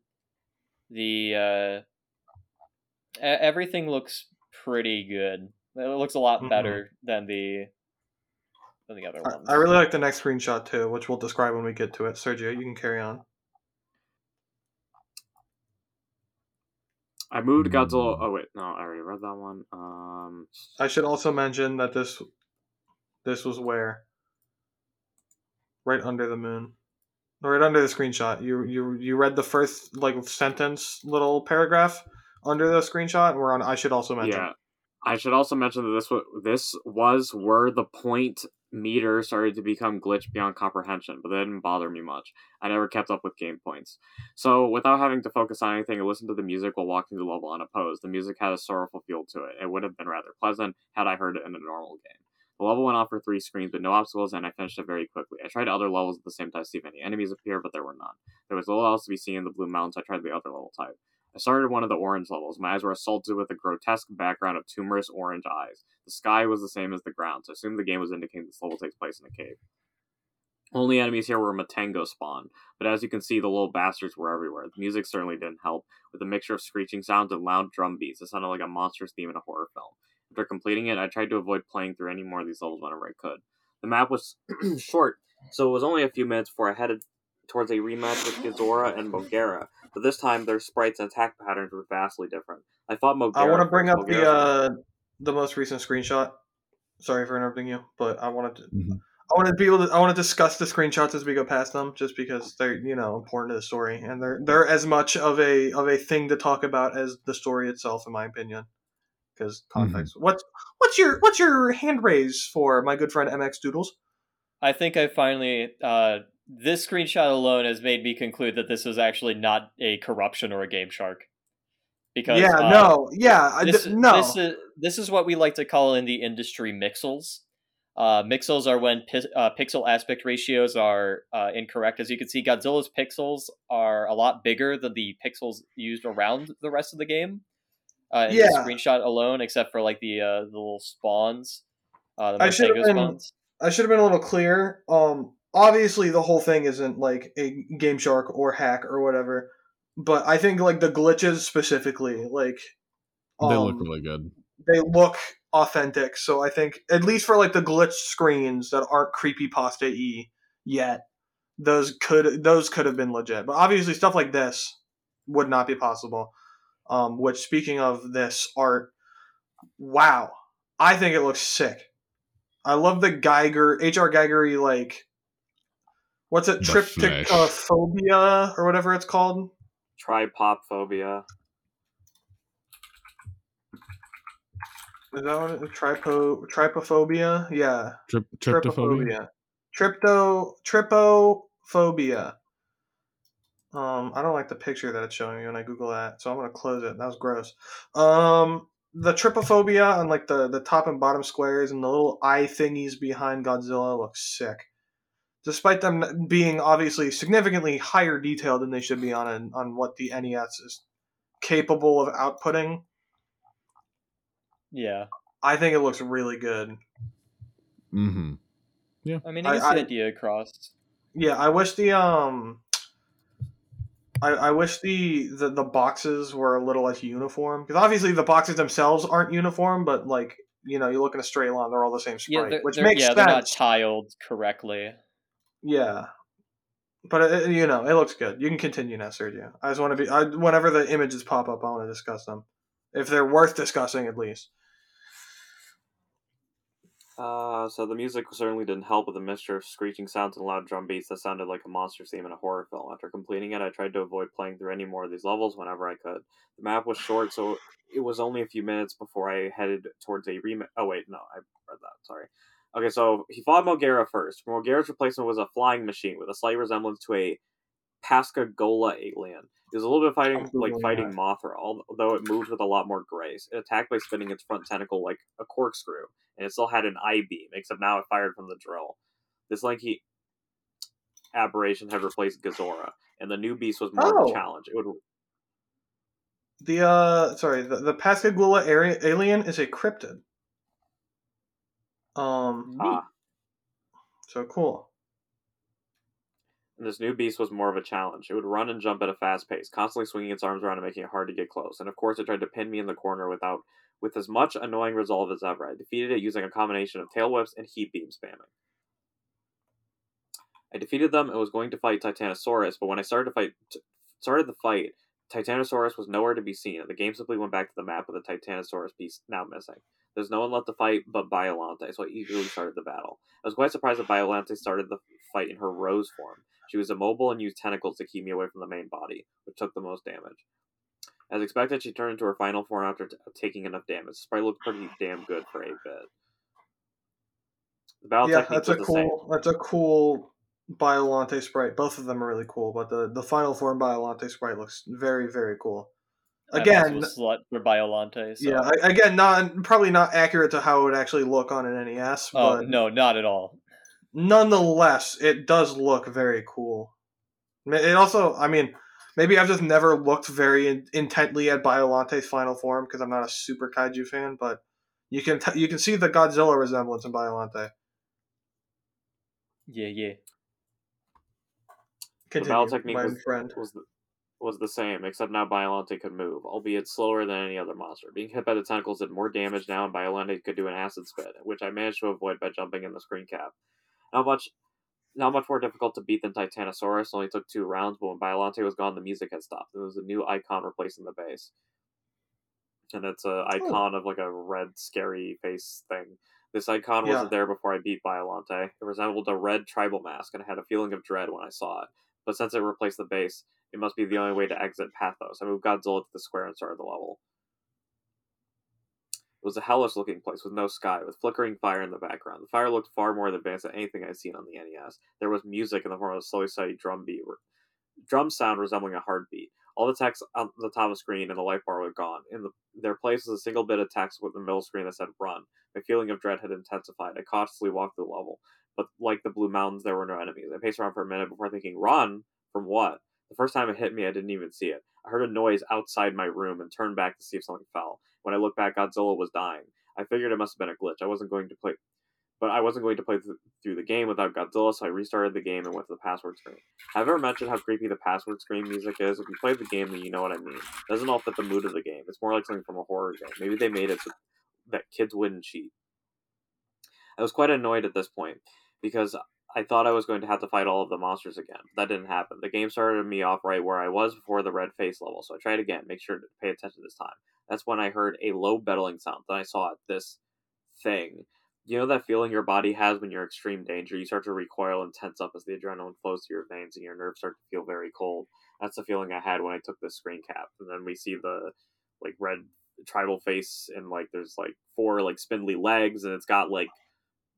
the uh, everything looks pretty good. It looks a lot better than the than the other I, ones. I really like the next screenshot too, which we'll describe when we get to it. Sergio, you can carry on. I moved Hmm. Godzilla. Oh wait, no, I already read that one. Um, I should also mention that this this was where right under the moon, right under the screenshot. You you you read the first like sentence, little paragraph under the screenshot. We're on. I should also mention. Yeah, I should also mention that this was this was where the point meter started to become glitched beyond comprehension, but that didn't bother me much. I never kept up with game points. So without having to focus on anything or listen to the music while walking the level unopposed, the music had a sorrowful feel to it. It would have been rather pleasant had I heard it in a normal game. The level went on for three screens, but no obstacles, and I finished it very quickly. I tried other levels at the same time to see if any enemies appeared, but there were none. There was little else to be seen in the Blue Mountains. I tried the other level type. I started one of the orange levels. My eyes were assaulted with a grotesque background of tumorous orange eyes. The sky was the same as the ground, so I assumed the game was indicating this level takes place in a cave. Only enemies here were Matango spawn, but as you can see, the little bastards were everywhere. The music certainly didn't help, with a mixture of screeching sounds and loud drum beats. It sounded like a monstrous theme in a horror film. After completing it, I tried to avoid playing through any more of these levels whenever I could. The map was short, so it was only a few minutes before I headed towards a rematch with Gazora and Mogera, but this time their sprites and attack patterns were vastly different. I fought Mogera. I want to bring first. up the uh the most recent screenshot. Sorry for interrupting you, but I wanted to. Mhm. I wanted to be able to. I want to discuss the screenshots as we go past them, just because they're you know important to the story, and they're they're as much of a of a thing to talk about as the story itself, in my opinion. Because context. What's what's your what's your hand raise for my good friend MX Doodles? I think I finally uh, this screenshot alone has made me conclude that this was actually not a corruption or a game shark. Because yeah, uh, no, yeah, this, no. this is this is what we like to call in the industry mixels. Uh, mixels are when pi- uh, pixel aspect ratios are uh, incorrect. As you can see, Godzilla's pixels are a lot bigger than the pixels used around the rest of the game. Uh, in Yeah. the screenshot alone, except for like the uh, the little spawns, uh, the I should've been- spawns. I should have been a little clear. Um, obviously the whole thing isn't like a Game Shark or hack or whatever, but I think like the glitches specifically, like they look um, really good. they look authentic. So I think at least for like the glitch screens that aren't creepy pasta e yet, those could those could have been legit. But obviously stuff like this would not be possible. Um, which speaking of this art, wow, I think it looks sick. I love the Geiger HR Geigery like what's it The tryptophobia or whatever it's called. Tripop phobia. Is that what it is? Tripo trypophobia? Yeah. Trip, tryptophobia. Trypto trypophobia. Um, I don't like the picture that it's showing me when I Google that, so I'm gonna close it. That was gross. Um, the trypophobia on like the the top and bottom squares and the little eye thingies behind Godzilla looks sick. Despite them being obviously significantly higher detail than they should be on an, on what the NES is capable of outputting, Yeah, I think it looks really good. Mm-hmm. Yeah, I mean, I I- see the idea across. Yeah, I wish the um I, I wish the, the the boxes were a little less uniform because obviously the boxes themselves aren't uniform, but like you know you look in a straight line, they're all the same Yeah, sprite, they're, which they're- makes yeah, sense. they're not tiled correctly. Yeah, but it, you know it looks good. You can continue now, Sergio. I just want to be I, whenever the images pop up, I want to discuss them if they're worth discussing at least. Uh, so the music certainly didn't help with the mixture of screeching sounds and loud drum beats that sounded like a monster theme in a horror film. After completing it, I tried to avoid playing through any more of these levels whenever I could. The map was short, so it was only a few minutes before I headed towards a remake. Oh wait, no, I read that. Sorry. Okay, so he fought Mogera first. Mogera's replacement was a flying machine with a slight resemblance to a Pascagoula alien. It was a little bit fighting like fighting Mothra, although it moved with a lot more grace. It attacked by spinning its front tentacle like a corkscrew, and it still had an eye beam, except now it fired from the drill. This lanky aberration had replaced Gazora, and the new beast was more of Oh. a challenge. It would The uh, sorry, the the Pascagoula alien is a cryptid. Um, ah, so cool. and this new beast was more of a challenge. It would run and jump at a fast pace, constantly swinging its arms around and making it hard to get close. And of course, it tried to pin me in the corner without with as much annoying resolve as ever. I defeated it using a combination of tail whips and heat beam spamming. I defeated them and was going to fight Titanosaurus, but when I started to fight, t- started the fight, Titanosaurus was nowhere to be seen, and the game simply went back to the map with the Titanosaurus piece now missing. There's no one left to fight but Biolante, so I eagerly started the battle. I was quite surprised that Biolante started the fight in her rose form. She was immobile and used tentacles to keep me away from the main body, which took the most damage. As expected, she turned into her final form after t- uh, taking enough damage. The sprite looked pretty damn good for a bit. The battle yeah, technique that's a the same. cool. That's a cool Biolante sprite. Both of them are really cool, but the the final form Biolante sprite looks very very cool. Again, slut for Biolante. So. yeah, again, not probably not accurate to how it would actually look on an NES, Oh but no, not at all. nonetheless, it does look very cool. It also, I mean, maybe I've just never looked very in- intently at Biolante's final form because I'm not a super kaiju fan, but you can t- you can see the Godzilla resemblance in Biolante. Yeah, yeah. Continue, battle technique my was- friend. was the, was the same, except now Biolante could move, albeit slower than any other monster. Being hit by the tentacles did more damage now, and Biolante could do an acid spit, which I managed to avoid by jumping in the screen cap. Not much, not much more difficult to beat than Titanosaurus. Only took two rounds, but when Biolante was gone, the music had stopped. There was a new icon replacing the base, and it's an oh. icon of like a red scary face thing. This icon Yeah. wasn't there before I beat Biolante. It resembled a red tribal mask, and I had a feeling of dread when I saw it. But since it replaced the base, it must be the only way to exit Pathos. I moved Godzilla to the square and started the level. It was a hellish looking place with no sky, with flickering fire in the background. The fire looked far more advanced than anything I'd seen on the NES. There was music in the form of a slowly steady drum beat, drum sound resembling a heartbeat. All the text on the top of the screen and the light bar were gone. In the, their place was a single bit of text with the middle screen that said "Run." My feeling of dread had intensified. I cautiously walked the level, but like the Blue Mountains, there were no enemies. I paced around for a minute before thinking, "Run from what?" The first time it hit me, I didn't even see it. I heard a noise outside my room and turned back to see if something fell. When I looked back, Godzilla was dying. I figured it must have been a glitch. I wasn't going to play, but I wasn't going to play th- through the game without Godzilla, so I restarted the game and went to the password screen. Have I ever mentioned how creepy the password screen music is? If you played the game, then you know what I mean. It doesn't all fit the mood of the game. It's more like something from a horror game. Maybe they made it so that kids wouldn't cheat. I was quite annoyed at this point because I thought I was going to have to fight all of the monsters again. That didn't happen. The game started me off right where I was before the red face level, so I tried again. Make sure to pay attention this time. That's when I heard a low bellowing sound. Then I saw this thing. You know that feeling your body has when you're in extreme danger? You start to recoil and tense up as the adrenaline flows through your veins and your nerves start to feel very cold. That's the feeling I had when I took this screen cap. And then we see the like red tribal face and like there's like four like spindly legs and it's got like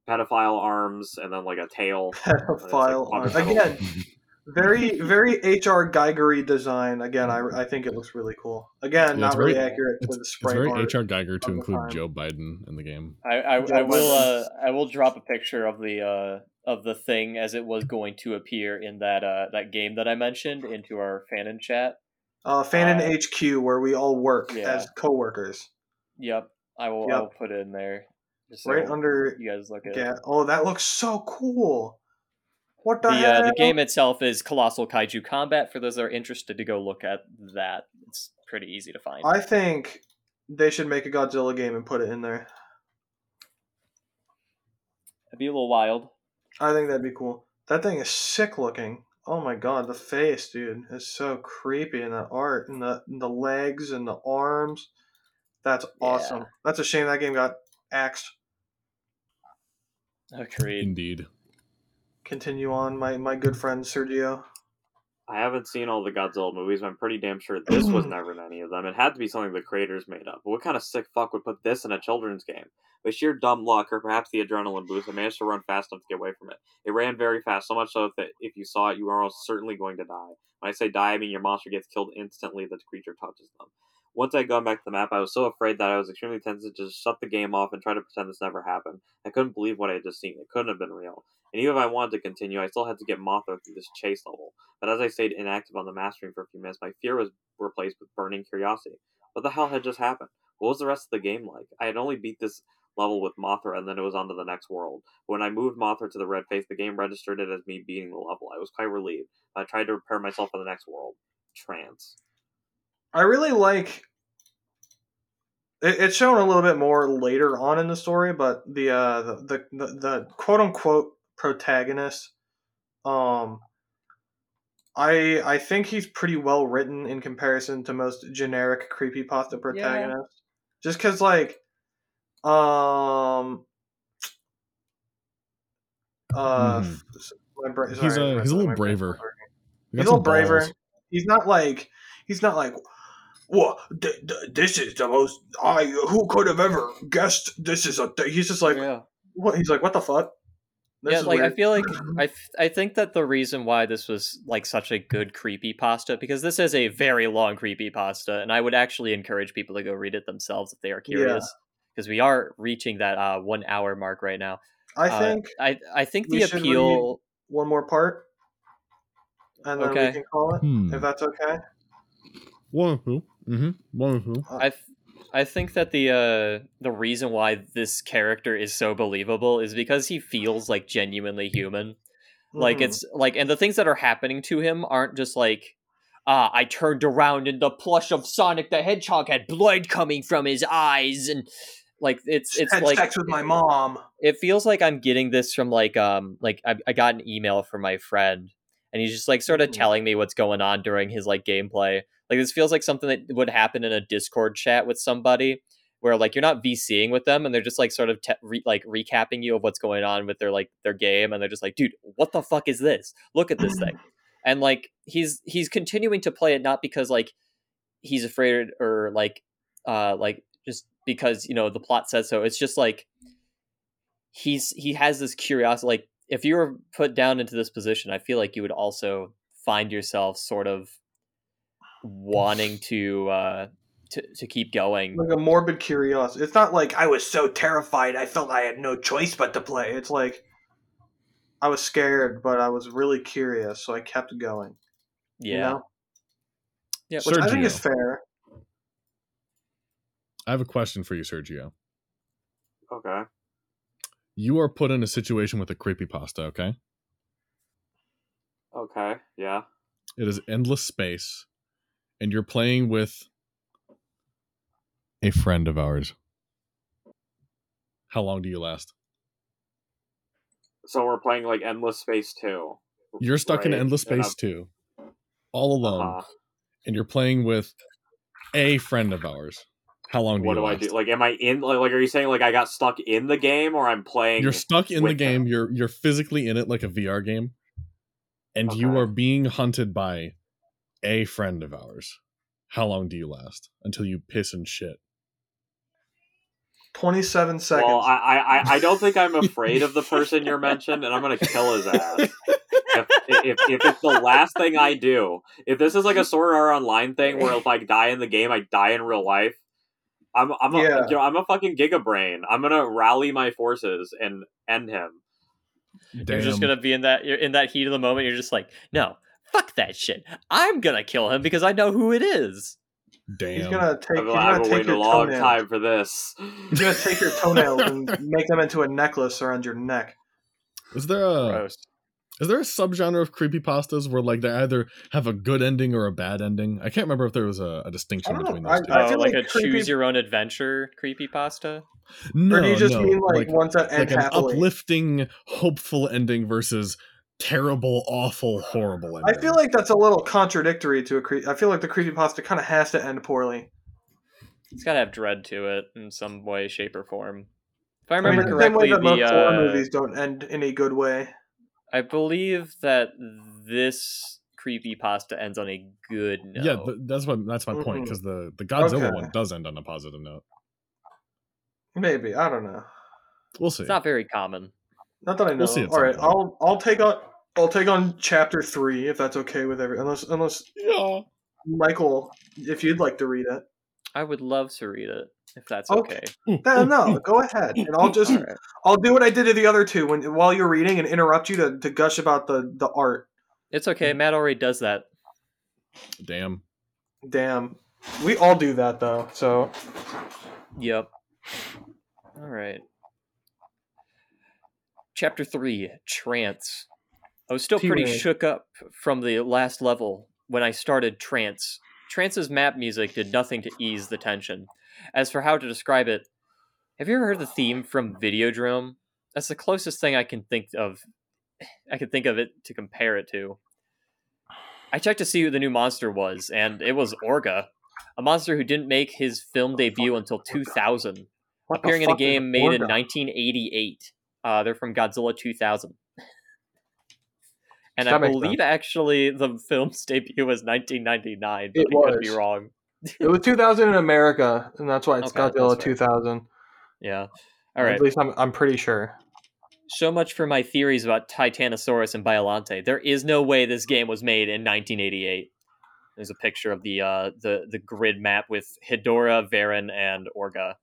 pedophile arms and then like a tail. Pedophile like, arm. Again, very very HR Geigery design. Again, I, I think it looks really cool. Again, Yeah, not it's really very- accurate It's, with the it's spray very art. HR Geiger to include time. Joe Biden in the game. I, I, I will uh, I will drop a picture of the uh, of the thing as it was going to appear in that uh, that game that I mentioned into our fanon chat. Uh, Fanon Uh, HQ, where we all work yeah. as coworkers, Yep, I will I will put it in there. So right under. you guys look at. Yeah. Oh, that looks so cool. What the, The hell? uh, the game itself is Colossal Kaiju Combat. For those that are interested to go look at that, it's pretty easy to find. I think they should make a Godzilla game and put it in there. It'd be a little wild. I think that'd be cool. That thing is sick looking. Oh my god, the face, dude, is so creepy, and the art, and the and the legs, and the arms. That's awesome. Yeah. That's a shame that game got axed. Agreed. Indeed. Continue on, my my good friend Sergio. I haven't seen all the Godzilla movies, but I'm pretty damn sure this was never in any of them. It had to be something the creators made up. But what kind of sick fuck would put this in a children's game? With sheer dumb luck, or perhaps the adrenaline boost, I managed to run fast enough to get away from it. It ran very fast, so much so that if you saw it, you were almost certainly going to die. When I say die, I mean your monster gets killed instantly that the creature touches them. Once I had gone back to the map, I was so afraid that I was extremely tempted to just shut the game off and try to pretend this never happened. I couldn't believe what I had just seen. It couldn't have been real. And even if I wanted to continue, I still had to get Mothra through this chase level. But as I stayed inactive on the mastering for a few minutes, my fear was replaced with burning curiosity. What the hell had just happened? What was the rest of the game like? I had only beat this level with Mothra and then it was on to the next world. When I moved Mothra to the red face, the game registered it as me beating the level. I was quite relieved. I tried to prepare myself for the next world. Trance. I really like. It, it's shown a little bit more later on in the story, but the uh the the, the, the quote unquote protagonist, um, I I think he's pretty well written in comparison to most generic creepypasta protagonists. Just because like, um, uh, my bra- He's a- he's a little braver. not working. We He's got a little braver. balls. He's not like he's not like. Well, th- th- this is the most. I who could have ever guessed this is a. Th-? He's just like yeah. what? He's like what the fuck? This yeah, is like I feel like I th- I think that the reason why this was like such a good creepy pasta because this is a very long creepy pasta, and I would actually encourage people to go read it themselves if they are curious, because we are reaching that uh, one hour mark right now. I uh, think I I think the appeal. one more part, and then Okay. we can call it Hmm. if that's okay. Wonderful. Mm-hmm. Wonderful. I th- I think that the uh the reason why this character is so believable is because he feels like genuinely human. Like Mhm. it's like and the things that are happening to him aren't just like ah I turned around and the plush of Sonic the Hedgehog had blood coming from his eyes and like it's it's had like sex with my mom. it feels like I'm getting this from like um like I, I got an email from my friend and he's just like sort of Mhm. telling me what's going on during his like gameplay. Like this feels like something that would happen in a Discord chat with somebody where like you're not VCing with them and they're just like sort of te- re- like recapping you of what's going on with their like their game and they're just like, dude, what the fuck is this? Look at this thing. And like he's he's continuing to play it not because like he's afraid or like uh like just because you know the plot says so. It's just like he's he has this curiosity like if you were put down into this position, I feel like you would also find yourself sort of wanting to uh to, to keep going. Like a morbid curiosity. It's not like I was so terrified I felt I had no choice but to play. It's like I was scared, but I was really curious, so I kept going. Yeah. You know? Yeah. Which I think Sergio. is fair. I have a question for you, Sergio. Okay. You are put in a situation with a creepy pasta okay? Okay. Yeah. It is endless space, and you're playing with a friend of ours. How long do you last? So we're playing like Endless Space 2. You're stuck in endless space 2 all alone, uh-huh. and you're playing with a friend of ours. How long do What you do I do? Like, am I in? Like, like, are you saying like I got stuck in the game, or I'm playing? You're stuck in the game. them? You're you're physically in it like a VR game, and you are being hunted by a friend of ours. How long do you last until you piss and shit? 27 seconds. Well, I, I, I- I don't think I'm afraid of the person you're mentioned, and I'm gonna kill his ass. If, if, if it's the last thing I do, if this is like a Sword Art Online thing where if I die in the game, I die in real life. I'm I'm a, Yeah. you know I'm a fucking Giga Brain. I'm gonna rally my forces and end him. Damn. You're just gonna be in that you're in that heat of the moment. You're just like, no, fuck that shit. I'm gonna kill him because I know who it is. Damn. he's gonna take. I've, He's gonna been take waiting your a long toenails. time for this. He's gonna take your toenails and make them into a necklace around your neck. Is there a Gross. is there a subgenre of creepypastas where like they either have a good ending or a bad ending? I can't remember if there was a, a distinction between know. those I- two. I oh, feel like, like a creepy- choose your own adventure creepypasta. no, or do you just no, mean like, ones that end like an happily? uplifting, hopeful ending versus terrible, awful, horrible ending. I feel like that's a little contradictory to a cre- I feel like the creepypasta kind of has to end poorly. It's gotta have dread to it in some way, shape, or form. If I I mean, remember the same way correctly, that most the horror uh, movies don't end in a good way. I believe that this creepypasta ends on a good note. yeah, that's what that's my point Mhm. because the the Godzilla Okay. one does end on a positive note. Maybe I don't know. We'll see. it's not very common. Not that I know. We'll see at All point. I'll I'll take on I'll take on chapter three if that's okay with every unless unless Yeah. Michael if you'd like to read it. I would love to read it if that's Okay. okay. Hmm. No, no, go ahead, and I'll just All right. I'll do what I did to the other two when while you're reading and interrupt you to, to gush about the the art. It's okay. Matt already does that. Damn. Damn, we all do that though. So Yep. All right. Chapter 3 Trance. I was still pretty T-Ray. shook up from the last level when I started Trance. Trance's map music did nothing to ease the tension. As for how to describe it, have you ever heard the theme from Videodrome? That's the closest thing I can think of. I can think of it to compare it to. I checked to see who the new monster was, and it was Orga, a monster who didn't make his film debut until 2000 appearing in a game made in 1988. Uh, they're from Godzilla 2000. And That I believe actually the film's debut was 1999, but It I could be was. wrong. It was 2000 in America, and that's why it's Okay, Godzilla that's 2000. Yeah. All right. At least I'm I'm pretty sure. So much for my theories about Titanosaurus and Biolante. There is no way this game was made in 1988. There's a picture of the uh, the the grid map with Hedorah, Varan, and Orga.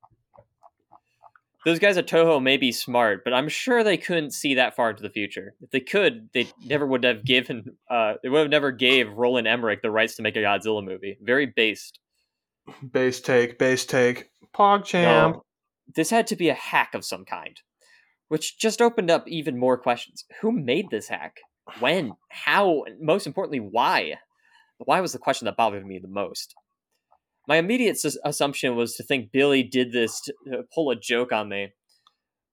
Those guys at Toho may be smart, but I'm sure they couldn't see that far into the future. If they could, they never would have given. Uh, they would have never gave Roland Emmerich the rights to make a Godzilla movie. Very based. Base take, base take. PogChamp. No, this had to be a hack of some kind, which just opened up even more questions. Who made this hack? When? How? And most importantly, why? Why was the question that bothered me the most. My immediate assumption was to think Billy did this to pull a joke on me.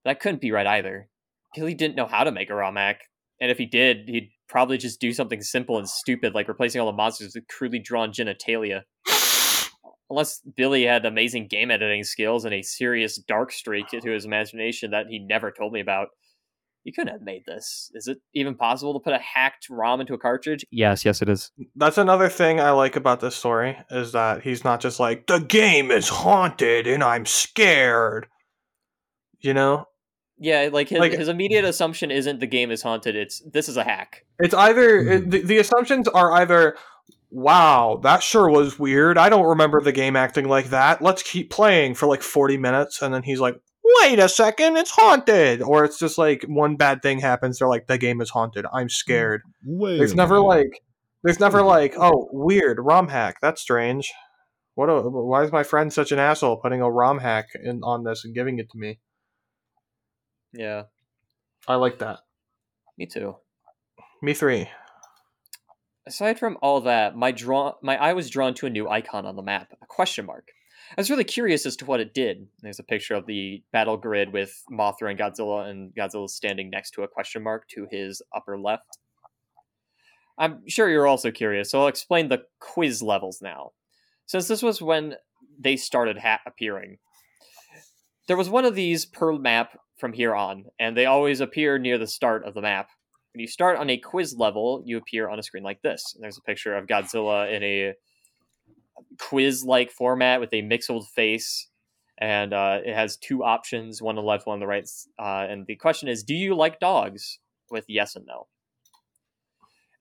That couldn't be right either. Billy didn't know how to make a ROM hack, and if he did, he'd probably just do something simple and stupid like replacing all the monsters with crudely drawn genitalia. unless Billy had amazing game editing skills and a serious dark streak to his imagination that he never told me about, you couldn't have made this. Is it even possible to put a hacked ROM into a cartridge? Yes, yes, it is. That's another thing I like about this story is that he's not just like the game is haunted and I'm scared. You know, Yeah, like his, Like- his immediate assumption isn't the game is haunted. It's this is a hack. it's either it, hmm. the, the assumptions are either wow that sure was weird i don't remember the game acting like that let's keep playing for like 40 minutes and then he's like wait a second it's haunted or it's just like one bad thing happens they're like the game is haunted i'm scared Wait. there's never minute. like there's never like oh weird rom hack that's strange what a, why is my friend such an asshole putting a rom hack in on this and giving it to me Yeah, i like that me too. me three Aside from all that, my draw my eye was drawn to a new icon on the map, a question mark. I was really curious as to what it did. There's a picture of the battle grid with Mothra and Godzilla, and Godzilla standing next to a question mark to his upper left. I'm sure you're also curious, so I'll explain the quiz levels now. Since this was when they started ha- appearing, there was one of these per map from here on, and they always appear near the start of the map. When you start on a quiz level, you appear on a screen like this. There's a picture of Godzilla in a quiz like format with a mixed face. And uh, it has two options one on the left, one on the right. Uh, and the question is Do you like dogs? With yes and no.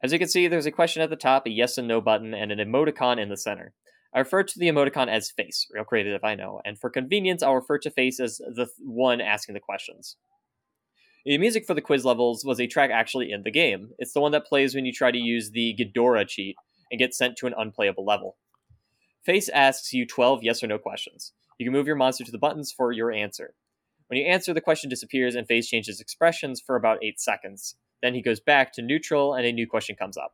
As you can see, there's a question at the top, a yes and no button, and an emoticon in the center. I refer to the emoticon as face, real creative, if I know, and for convenience, I'll refer to face as the th- one asking the questions. The music for the quiz levels was a track actually in the game. It's the one that plays when you try to use the Ghidorah cheat and get sent to an unplayable level. Face asks you 12 yes or no questions. You can move your monster to the buttons for your answer. When you answer, the question disappears and Face changes expressions for about 8 seconds. Then he goes back to neutral and a new question comes up.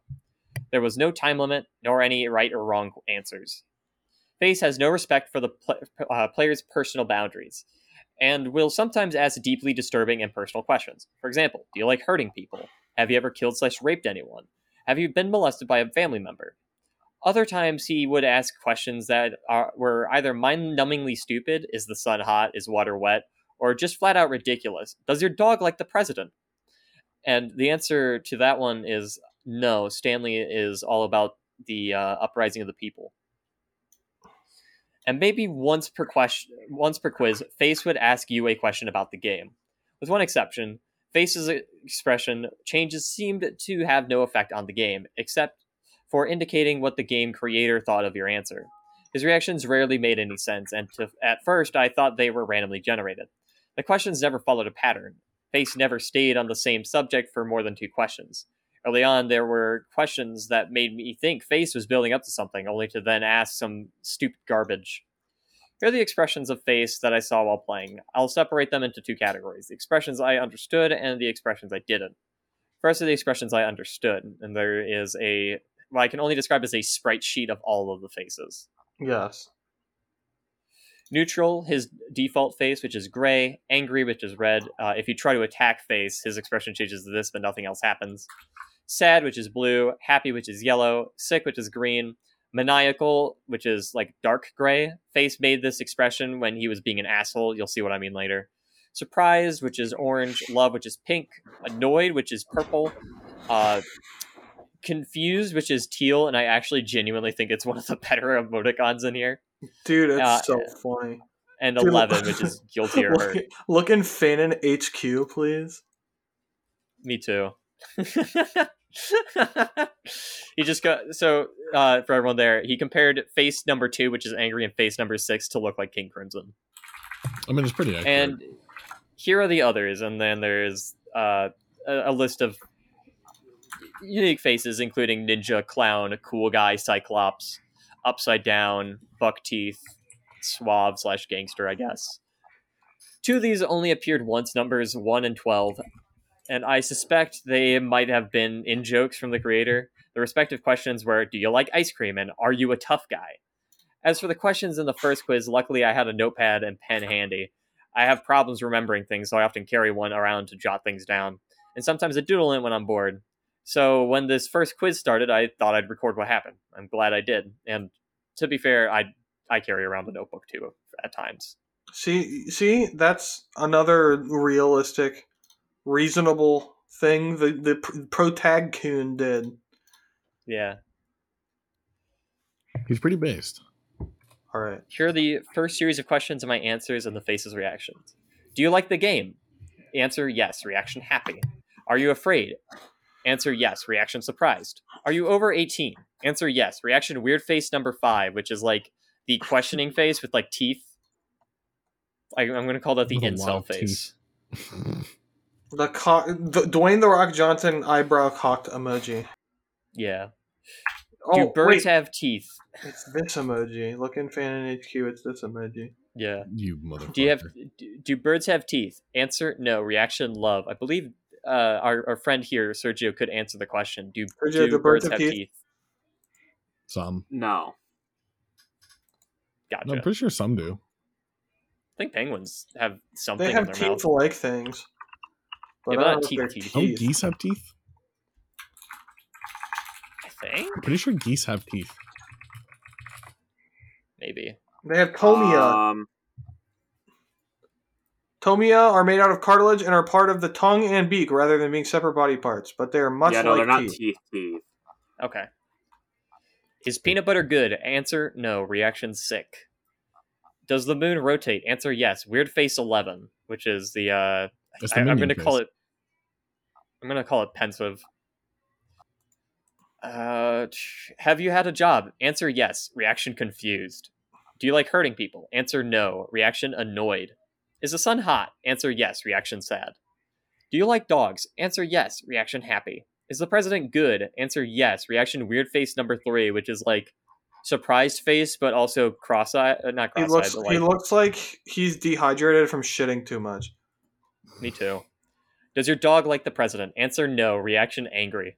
There was no time limit, nor any right or wrong answers. Face has no respect for the pl- uh, player's personal boundaries and will sometimes ask deeply disturbing and personal questions. For example, do you like hurting people? Have you ever killed slash raped anyone? Have you been molested by a family member? Other times he would ask questions that are, were either mind-numbingly stupid, is the sun hot, is water wet, or just flat out ridiculous. Does your dog like the president? And the answer to that one is no. Stanley is all about the uh, uprising of the people and maybe once per question, once per quiz, Face would ask you a question about the game. With one exception, Face's expression changes seemed to have no effect on the game, except for indicating what the game creator thought of your answer. His reactions rarely made any sense, and to, at first I thought they were randomly generated. The questions never followed a pattern. Face never stayed on the same subject for more than two questions. Early on, there were questions that made me think Face was building up to something, only to then ask some stupid garbage. Here are the expressions of Face that I saw while playing. I'll separate them into two categories the expressions I understood and the expressions I didn't. First are the expressions I understood, and there is a, what I can only describe as a sprite sheet of all of the faces. yes Neutral, his default face, which is gray. Angry, which is red. Uh, if you try to attack face, his expression changes to this, but nothing else happens. Sad, which is blue. Happy, which is yellow. Sick, which is green. Maniacal, which is like dark gray. Face made this expression when he was being an asshole. You'll see what I mean later. Surprised, which is orange. Love, which is pink. Annoyed, which is purple. Uh, confused, which is teal, and I actually genuinely think it's one of the better emoticons in here. Dude it's Uh, so funny. and Dude, 11 which is guilty or look, hurt. look in Fanon HQ, please. me too. He just got so uh, for everyone there he compared face number two which is angry and face number six to look like king crimson. I mean, it's pretty accurate. and here are the others and then there's uh, a, a list of unique faces including ninja clown cool guy cyclops upside down buck teeth suave slash gangster i guess two of these only appeared once numbers 1 and 12 and i suspect they might have been in jokes from the creator the respective questions were do you like ice cream and are you a tough guy as for the questions in the first quiz luckily i had a notepad and pen handy I have problems remembering things, so I often carry one around to jot things down. And sometimes I doodle in when I'm bored. So when this first quiz started, I thought I'd record what happened. I'm glad I did. And to be fair, I I carry around a notebook too at times. See, see, that's another realistic, reasonable thing the the pr- protag coon did. Yeah. He's pretty based. All right. Here are the first series of questions and my answers and the faces reactions. Do you like the game? Answer yes. Reaction happy. Are you afraid? Answer yes. Reaction surprised. Are you over 18? Answer yes. Reaction weird face number five, which is like the questioning face with like teeth. I, I'm going to call that the With incel face. The, co- the Dwayne the Rock Johnson eyebrow cocked emoji. Yeah. Oh, Do birds wait, have teeth? it's this emoji. Look in Fan HQ. It's this emoji. Yeah. you motherfucker. Do you have? Do, do birds have teeth? Answer no. Reaction love. I believe uh, our our friend here, Sergio, could answer the question. Do, Sergio, do do birds birds have have teeth? teeth? some? No. Gotcha. No, I'm pretty sure some do. I think penguins have something They in have their mouth. teeth-like things. Yeah, but don't not know if they're teeth, teeth. Don't geese have teeth? I think I'm pretty sure geese have teeth. maybe. They have tomia. Um, Tomia are made out of cartilage and are part of the tongue and beak rather than being separate body parts, but they are much yeah, no, like they're not teeth. teeth. Teeth. Okay. Is peanut butter good? Answer no. Reaction sick. Does the moon rotate? Answer yes. Weird face eleven, which is the uh That's I, the I'm going to call it. I'm going to call it pensive. Uh, have you had a job? Answer yes. Reaction confused. Do you like hurting people? Answer no. Reaction annoyed. Is the sun hot? Answer yes. Reaction sad. Do you like dogs? Answer yes. Reaction happy. Is the president good? Answer yes. Reaction weird face number three, which is like surprised face, but also cross-eyed. Uh, not He cross-eyed, looks but like he looks like he's dehydrated from shitting too much. Me too. Does your dog like the president? Answer no. Reaction angry.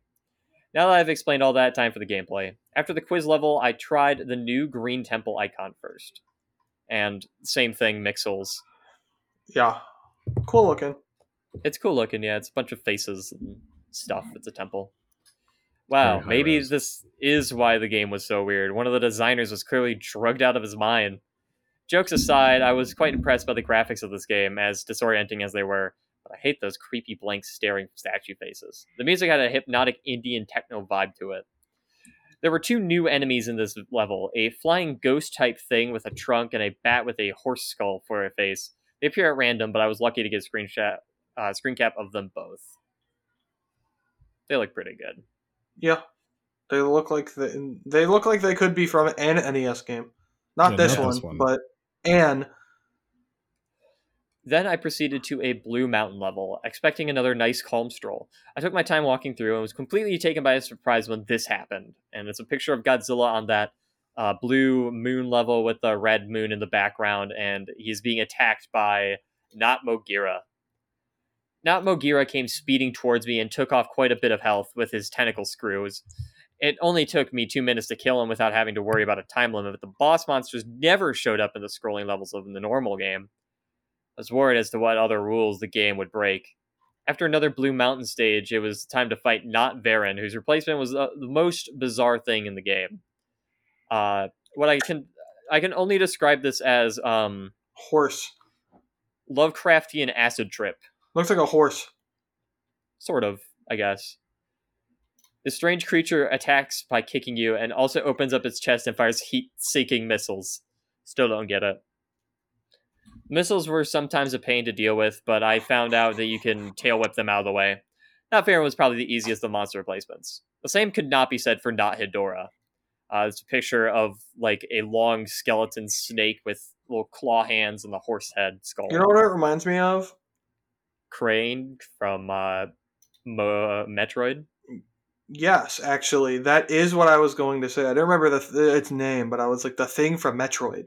Now that I've explained all that, time for the gameplay. After the quiz level, I tried the new green temple icon first. And same thing, Mixels. Yeah. Cool looking. It's cool looking, yeah. It's a bunch of faces and stuff. It's a temple. Wow, maybe res. this is why the game was so weird. One of the designers was clearly drugged out of his mind. Jokes aside, I was quite impressed by the graphics of this game, as disorienting as they were. But I hate those creepy, blank, staring statue faces. The music had a hypnotic Indian techno vibe to it. There were two new enemies in this level a flying ghost type thing with a trunk and a bat with a horse skull for a face. They appear at random, but I was lucky to get a screenshot, uh, screen cap of them both. They look pretty good. Yeah. They look like they, they look like they could be from an NES game. Not Yeah, this, not one, this one. but an. Then I proceeded to a blue mountain level, expecting another nice calm stroll. I took my time walking through and was completely taken by surprise when this happened. And it's a picture of Godzilla on that uh, blue moon level with the red moon in the background, and he's being attacked by not Mogera. Not Mogera came speeding towards me and took off quite a bit of health with his tentacle screws. It only took me two minutes to kill him without having to worry about a time limit, but the boss monsters never showed up in the scrolling levels of the normal game. I was worried as to what other rules the game would break. After another Blue Mountain stage, it was time to fight Not Varan, whose replacement was uh, the most bizarre thing in the game. Uh, what I can I can only describe this as um, Horse. Lovecraftian acid trip, Looks like a horse. sort of, I guess. This strange creature attacks by kicking you, and also opens up its chest and fires heat-seeking missiles. Still don't get it. Missiles were sometimes a pain to deal with, but I found out that you can tail whip them out of the way. Not Fair was probably the easiest of monster replacements. The same could not be said for Not Hedorah. Uh, it's a picture of like a long skeleton snake with little claw hands and the horse head skull. You know what it reminds me of? Crane from uh, Mo- Metroid. Yes, actually, that is what I was going to say. I don't remember the th- its name, but I was like the thing from Metroid.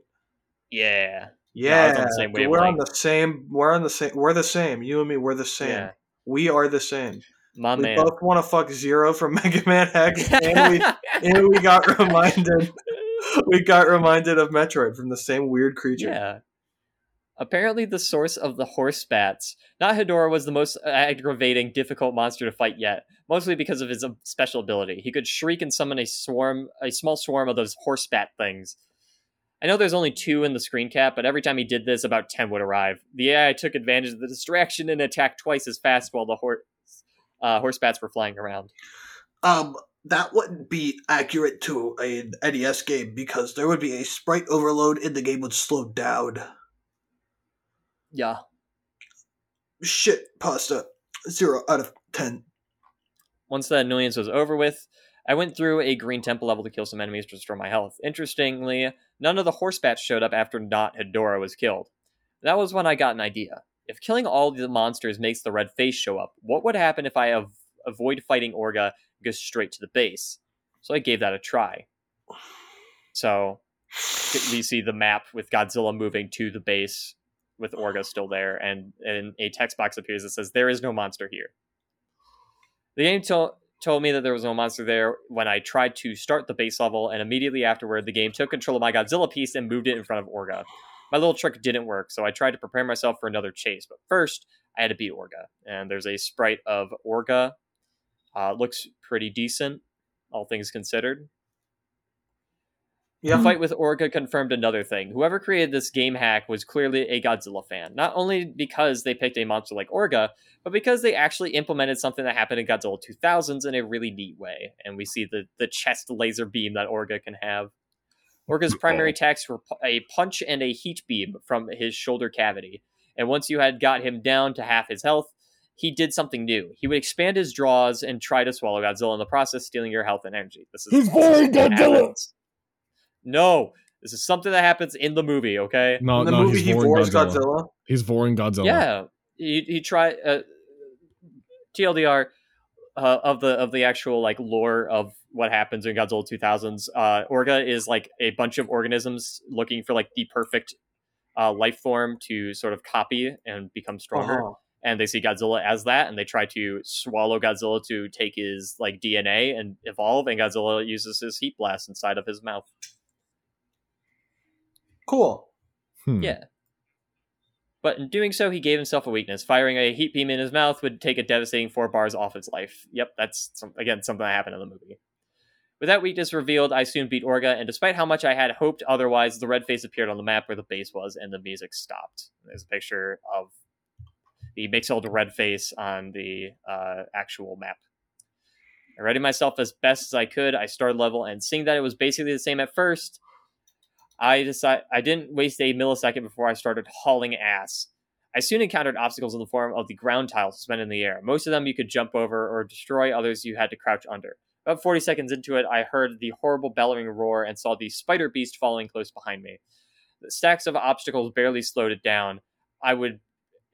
Yeah, Yeah, was on same we're on the same. We're on the same. We're the same. You and me, we're the same. yeah, We are the same. my we man. both want to fuck Zero from Mega Man X, and we and we got reminded. We got reminded of Metroid from the same weird creature. Yeah. Apparently, the source of the horse bats, not Hedorah, was the most aggravating, difficult monster to fight yet. Mostly because of his um, special ability, he could shriek and summon a swarm, a small swarm of those horse bat things. I know there's only two in the screen cap, but every time he did this, about 10 would arrive. The AI took advantage of the distraction and attacked twice as fast while the horse, uh, horse bats were flying around. Um, that wouldn't be accurate to an NES game because there would be a sprite overload and the game would slow down. Yeah. Shit, pasta. Zero out of ten. Once the annoyance was over with, I went through a green temple level to kill some enemies to restore my health. Interestingly, none of the horse bats showed up after Not Hedorah was killed. That was when I got an idea. If killing all the monsters makes the red face show up, what would happen if I av- avoid fighting Orga and go straight to the base? So I gave that a try. So we see the map with Godzilla moving to the base with Orga still there, and, and a text box appears that says, There is no monster here. The game told told me that there was no monster there when I tried to start the base level, and immediately afterward, the game took control of my Godzilla piece and moved it in front of Orga. My little trick didn't work, so I tried to prepare myself for another chase. But first, I had to beat Orga, and there's a sprite of Orga. Uh, looks pretty decent, all things considered. Yeah. The fight with Orga confirmed another thing. Whoever created this game hack was clearly a Godzilla fan. Not only because they picked a monster like Orga, but because they actually implemented something that happened in Godzilla 2000s in a really neat way. And we see the, the chest laser beam that Orga can have. Orga's primary attacks were a punch and a heat beam from his shoulder cavity. And once you had got him down to half his health, he did something new. He would expand his draws and try to swallow Godzilla in the process, stealing your health and energy. This is He's boring, something that Godzilla! happens- No, this is something that happens in the movie. Okay. No, In the no, movie, he's he voring Godzilla. Godzilla. He's voring Godzilla. Yeah, he he tried. Uh, TLDR uh, of the of the actual like lore of what happens in Godzilla 2000s. Uh, Orga is like a bunch of organisms looking for like the perfect uh, life form to sort of copy and become stronger. Uh-huh. And they see Godzilla as that, and they try to swallow Godzilla to take his like DNA and evolve. And Godzilla uses his heat blast inside of his mouth. Cool. Hmm. Yeah. But in doing so, he gave himself a weakness. Firing a heat beam in his mouth would take a devastating four bars off his life. Yep, that's some, again something that happened in the movie. With that weakness revealed, I soon beat Orga, and despite how much I had hoped otherwise, the red face appeared on the map where the base was, and the music stopped. There's a picture of the red face on the uh, actual map. I readied myself as best as I could. I started level, and seeing that it was basically the same at first, I decide I didn't waste a millisecond before I started hauling ass. I soon encountered obstacles in the form of the ground tiles suspended in the air. Most of them you could jump over or destroy, others you had to crouch under. About 40 seconds into it, I heard the horrible bellowing roar and saw the spider beast following close behind me. The stacks of obstacles barely slowed it down. I would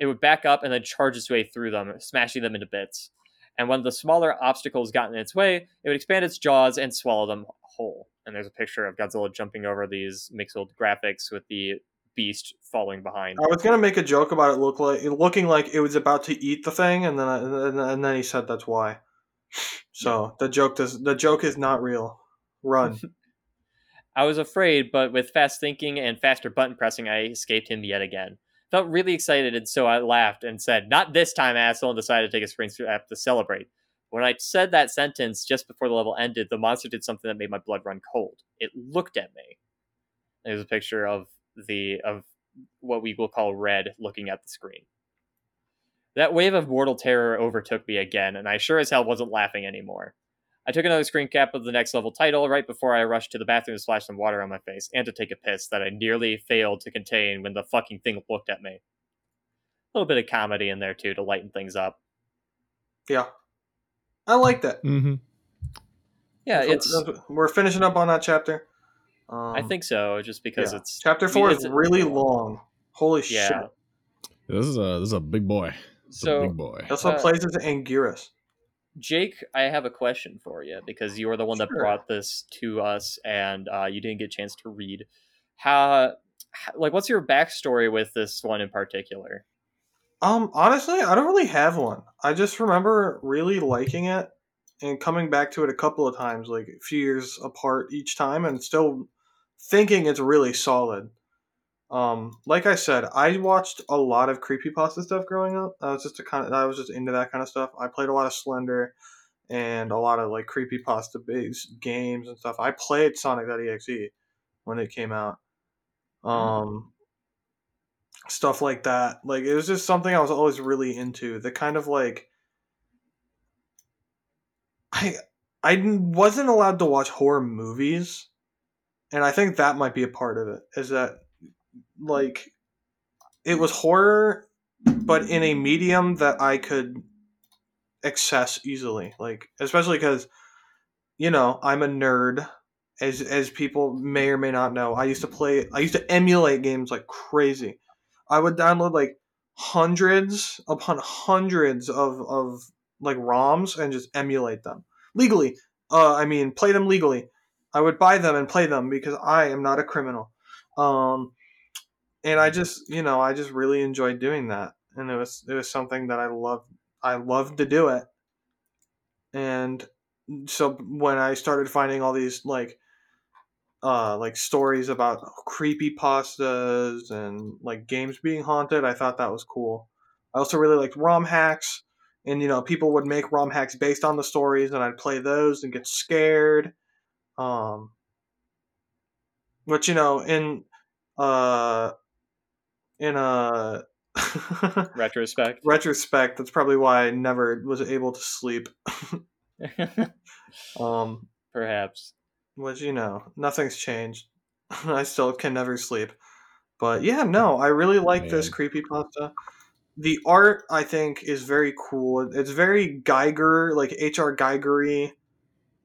it would back up and then charge its way through them, smashing them into bits. And when the smaller obstacles got in its way, it would expand its jaws and swallow them whole. And there's a picture of Godzilla jumping over these mixed graphics with the beast falling behind. I was gonna make a joke about it look like looking like it was about to eat the thing, and then I, and then- and then he said that's why. So the joke does the joke is not real. Run. I was afraid, but with fast thinking and faster button pressing, I escaped him yet again. Felt really excited, and so I laughed and said, Not this time, asshole, and decided to take a spring step to celebrate. When I said that sentence just before the level ended, the monster did something that made my blood run cold. It looked at me. There's a picture of the of what we will call red looking at the screen. That wave of mortal terror overtook me again, and I sure as hell wasn't laughing anymore. I took another screen cap of the next level title right before I rushed to the bathroom to splash some water on my face and to take a piss that I nearly failed to contain when the fucking thing looked at me. A little bit of comedy in there too to lighten things up. Yeah, I like that. Mm-hmm. Yeah, it's. we're finishing up on that chapter. Um, I think so, just because yeah. it's chapter I mean, four is it's- really long. Holy Yeah. shit! This is a this is a big boy. This is a So big boy. That's what Uh, plays as Anguirus. Jake, I have a question for you because you are the one that brought this to us, and uh, you didn't get a chance to read. How, how, like, what's your backstory with this one in particular? Um, honestly, I don't really have one. I just remember really liking it and coming back to it a couple of times, like a few years apart each time, and still thinking it's really solid. Um, like I said, I watched a lot of creepypasta stuff growing up. I was just a kind of, I was just into that kind of stuff. I played a lot of Slender and a lot of like creepypasta based games and stuff. I played Sonic.exe when it came out. um, stuff like that. Like it was just something I was always really into. The kind of like I I wasn't allowed to watch horror movies, and I think that might be a part of it. Is that like it was horror, but in a medium that I could access easily. Like especially because you know I'm a nerd as as people may or may not know, I used to play I used to emulate games like crazy. I would download like hundreds upon hundreds of of like ROMs and just emulate them legally. Uh, I mean, play them legally. I would buy them and play them because I am not a criminal. Um, and I just, you know, I just really enjoyed doing that, and it was it was something that I loved. I loved to do it, and so when I started finding all these like uh, like stories about creepy pastas and like games being haunted. I thought that was cool. I also really liked ROM hacks, and you know people would make ROM hacks based on the stories, and I'd play those and get scared. Um, but you know, in uh, in a retrospect, retrospect, that's probably why I never was able to sleep. um, perhaps which you know nothing's changed. I still can never sleep. But yeah, no, I really like Man. this creepy pasta. The art I think is very cool. It's very Giger, like H.R. Gigery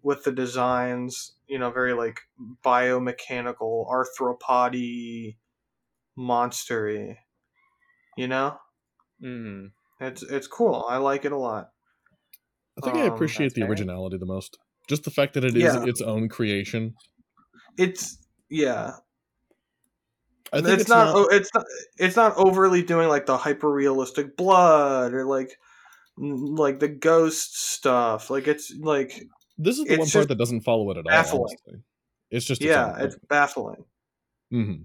with the designs, you know, very like biomechanical, arthropody, monstery. You know? Mm. It's it's cool. I like it a lot. I think um, I appreciate the originality the most. Just the fact that it is yeah. its own creation. It's yeah. I think it's, it's not, not, it's not it's not overly doing like the hyper realistic blood or like like the ghost stuff. Like it's like this is the one part that doesn't follow it at baffling. all. Honestly. It's just its yeah, it's baffling. Mm-hmm.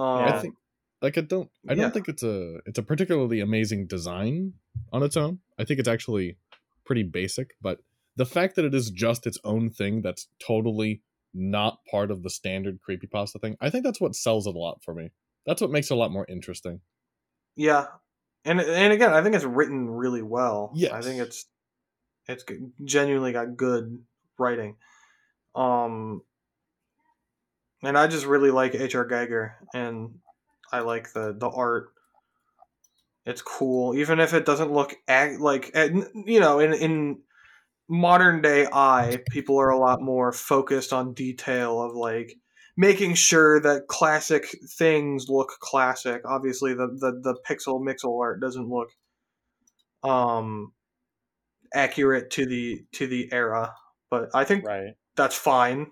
Um, I think like I don't I don't yeah. think it's a it's a particularly amazing design on its own. I think it's actually pretty basic, but the fact that it is just its own thing that's totally not part of the standard creepypasta thing, I think that's what sells it a lot for me. That's what makes it a lot more interesting. Yeah. And and again, I think it's written really well. Yeah. I think it's it's genuinely got good writing. Um and I just really like H.R. Giger, and I like the the art. It's cool, even if it doesn't look ag- like you know in in modern day eye, people are a lot more focused on detail of like making sure that classic things look classic. Obviously, the the, the pixel mixel art doesn't look um accurate to the to the era, but I think right. that's fine.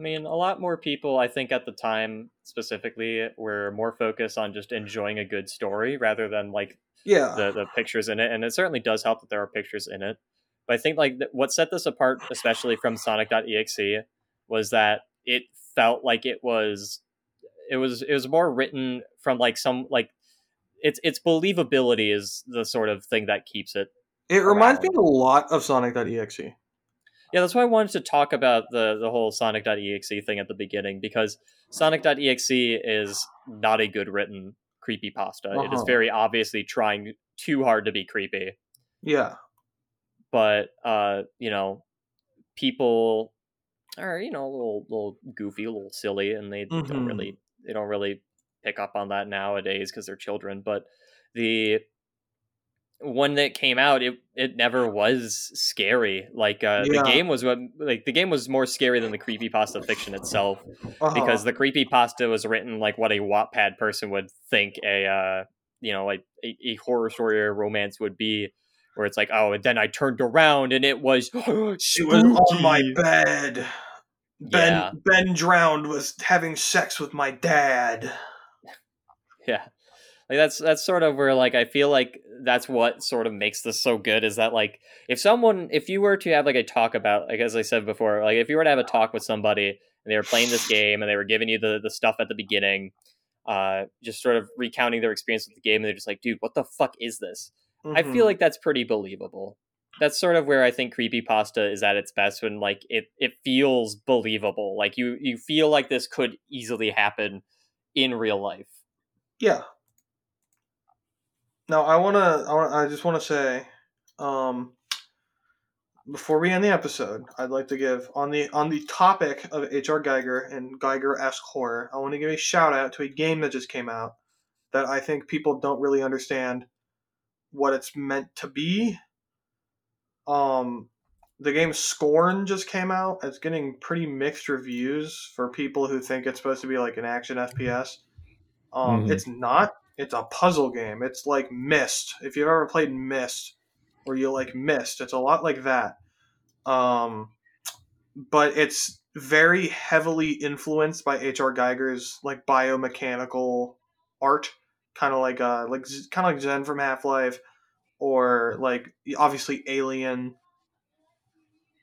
I mean, a lot more people, I think, at the time specifically, were more focused on just enjoying a good story rather than like yeah the, the pictures in it. And it certainly does help that there are pictures in it. But I think like what set this apart, especially from Sonic.exe, was that it felt like it was it was it was more written from like some like its its believability is the sort of thing that keeps it. It around. reminds me a lot of Sonic.exe. Yeah, that's why I wanted to talk about the the whole Sonic.exe thing at the beginning because Sonic.exe is not a good written creepy pasta. Uh-huh. It is very obviously trying too hard to be creepy. Yeah but uh, you know, people are you know a little little goofy, a little silly, and they mm-hmm. don't really they don't really pick up on that nowadays because they're children. But the when it came out, it it never was scary. Like uh, yeah. the game was what like the game was more scary than the creepy pasta fiction itself, uh-huh. because the creepy pasta was written like what a Wattpad person would think a uh, you know like a, a horror story or romance would be where it's like, oh, and then I turned around and it was it was on my bed. Ben yeah. Ben drowned was having sex with my dad. Yeah. Like that's that's sort of where like I feel like that's what sort of makes this so good is that like if someone if you were to have like a talk about like as I said before, like if you were to have a talk with somebody and they were playing this game and they were giving you the the stuff at the beginning, uh just sort of recounting their experience with the game and they're just like, dude, what the fuck is this? Mm-hmm. I feel mm-hmm. like that's pretty believable. that's sort of where I think creepy pasta is at its best when like it it feels believable. Like you you feel like this could easily happen in real life. Yeah. Now I wanna I, I just wanna say, um, before we end the episode, I'd like to give on the on the topic of H.R. Giger and Giger esque horror. I want to give a shout out to a game that just came out that I think people don't really understand what it's meant to be. Um, the game Scorn just came out. It's getting pretty mixed reviews for people who think it's supposed to be like an action FPS. Um, Mhm. It's not. It's a puzzle game. It's like Myst. If you've ever played Myst, or you like Myst, it's a lot like that. Um, but it's very heavily influenced by H.R. Giger's like biomechanical art, kind of like uh like kind of like Xen from Half Life, or like obviously Alien.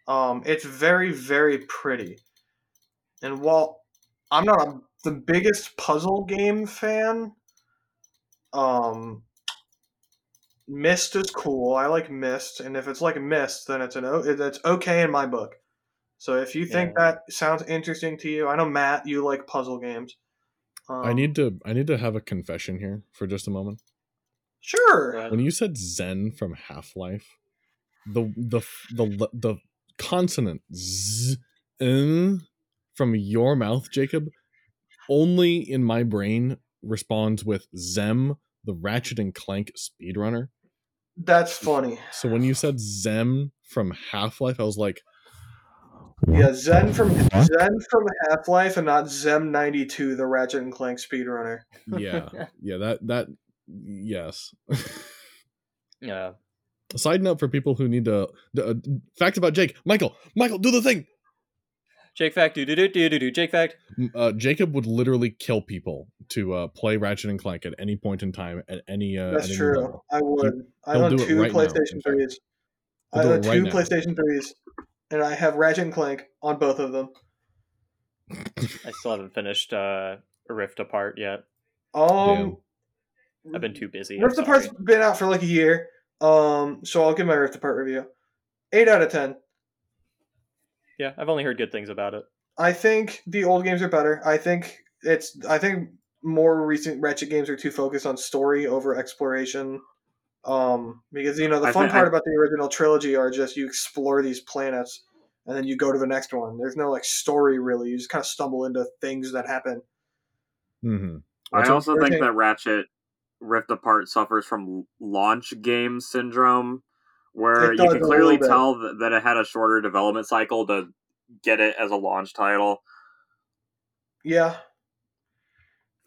Um, it's very very pretty, and while I'm not a, the biggest puzzle game fan, um, Myst is cool. I like Myst, and if it's like Myst, then it's an o- it's okay in my book. So if you think that sounds interesting to you, I know Matt, you like puzzle games. Um, I need to I need to have a confession here for just a moment. sure. When you said Xen from Half Life, the the the the consonant z n from your mouth, Jacob, only in my brain responds with Zem, the Ratchet and Clank speedrunner. That's funny. So when you said Zem from Half Life, I was like, Yeah, Xen from Xen from Half Life, and not Zem ninety two, the Ratchet and Clank speedrunner. yeah, yeah, that that yes. Yeah. Side note for people who need to uh, fact about Jake, Michael, Michael, do the thing. Jake fact do do do do do do Jake fact. Uh, Jacob would literally kill people to uh, play Ratchet and Clank at any point in time at any. Uh, That's at any true. level. I would. I he'll own two right PlayStation fact. threes. I do own it two now. PlayStation threes, and I have Ratchet and Clank on both of them. I still haven't finished uh Rift Apart yet. Um, I've been too busy. I'm Rift Apart's sorry. been out for like a year. Um, so I'll give my Rift Apart review. Eight out of ten. Yeah, I've only heard good things about it. I think the old games are better. I think it's. I think more recent Ratchet games are too focused on story over exploration. Um, because you know the I fun thi- part I- about the original trilogy are just you explore these planets and then you go to the next one. There's no like story really. You just kind of stumble into things that happen. Mm-hmm. I also think that Ratchet Rift Apart suffers from launch game syndrome, where you can clearly tell that, that it had a shorter development cycle to get it as a launch title. Yeah.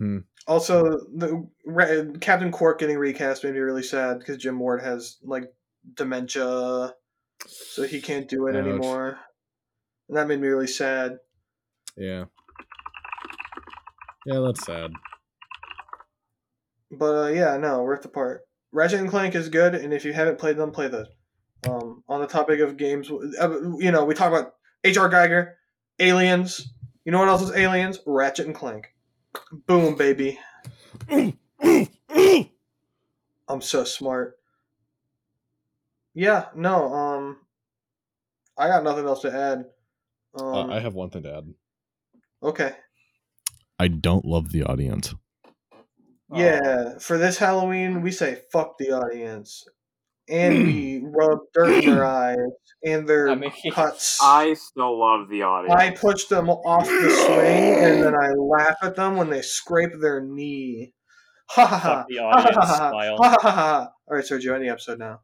Hmm. Also, the Ra- Captain Qwark getting recast made me really sad because Jim Ward has like dementia, so he can't do it Ouch. anymore, and that made me really sad. Yeah. Yeah, that's sad. But uh, yeah, no, worth the part. Ratchet and Clank is good, and if you haven't played them, play those. Um, on the topic of games, uh, you know, we talk about H.R. Giger, Aliens. You know what else is Aliens? Ratchet and Clank. Boom, baby. I'm so smart. Yeah, no, um, I got nothing else to add. Um, Uh, I have one thing to add. okay. I don't love the audience. Yeah, for this Halloween, we say fuck the audience. And we rub dirt in their eyes and their I mean- cuts. I still love the audience. I push them off the swing and then I laugh at them when they scrape their knee. Ha ha ha. Fuck the Ha ha audience ha ha. smile. Ha ha ha ha. All right, Sergio, any episode now.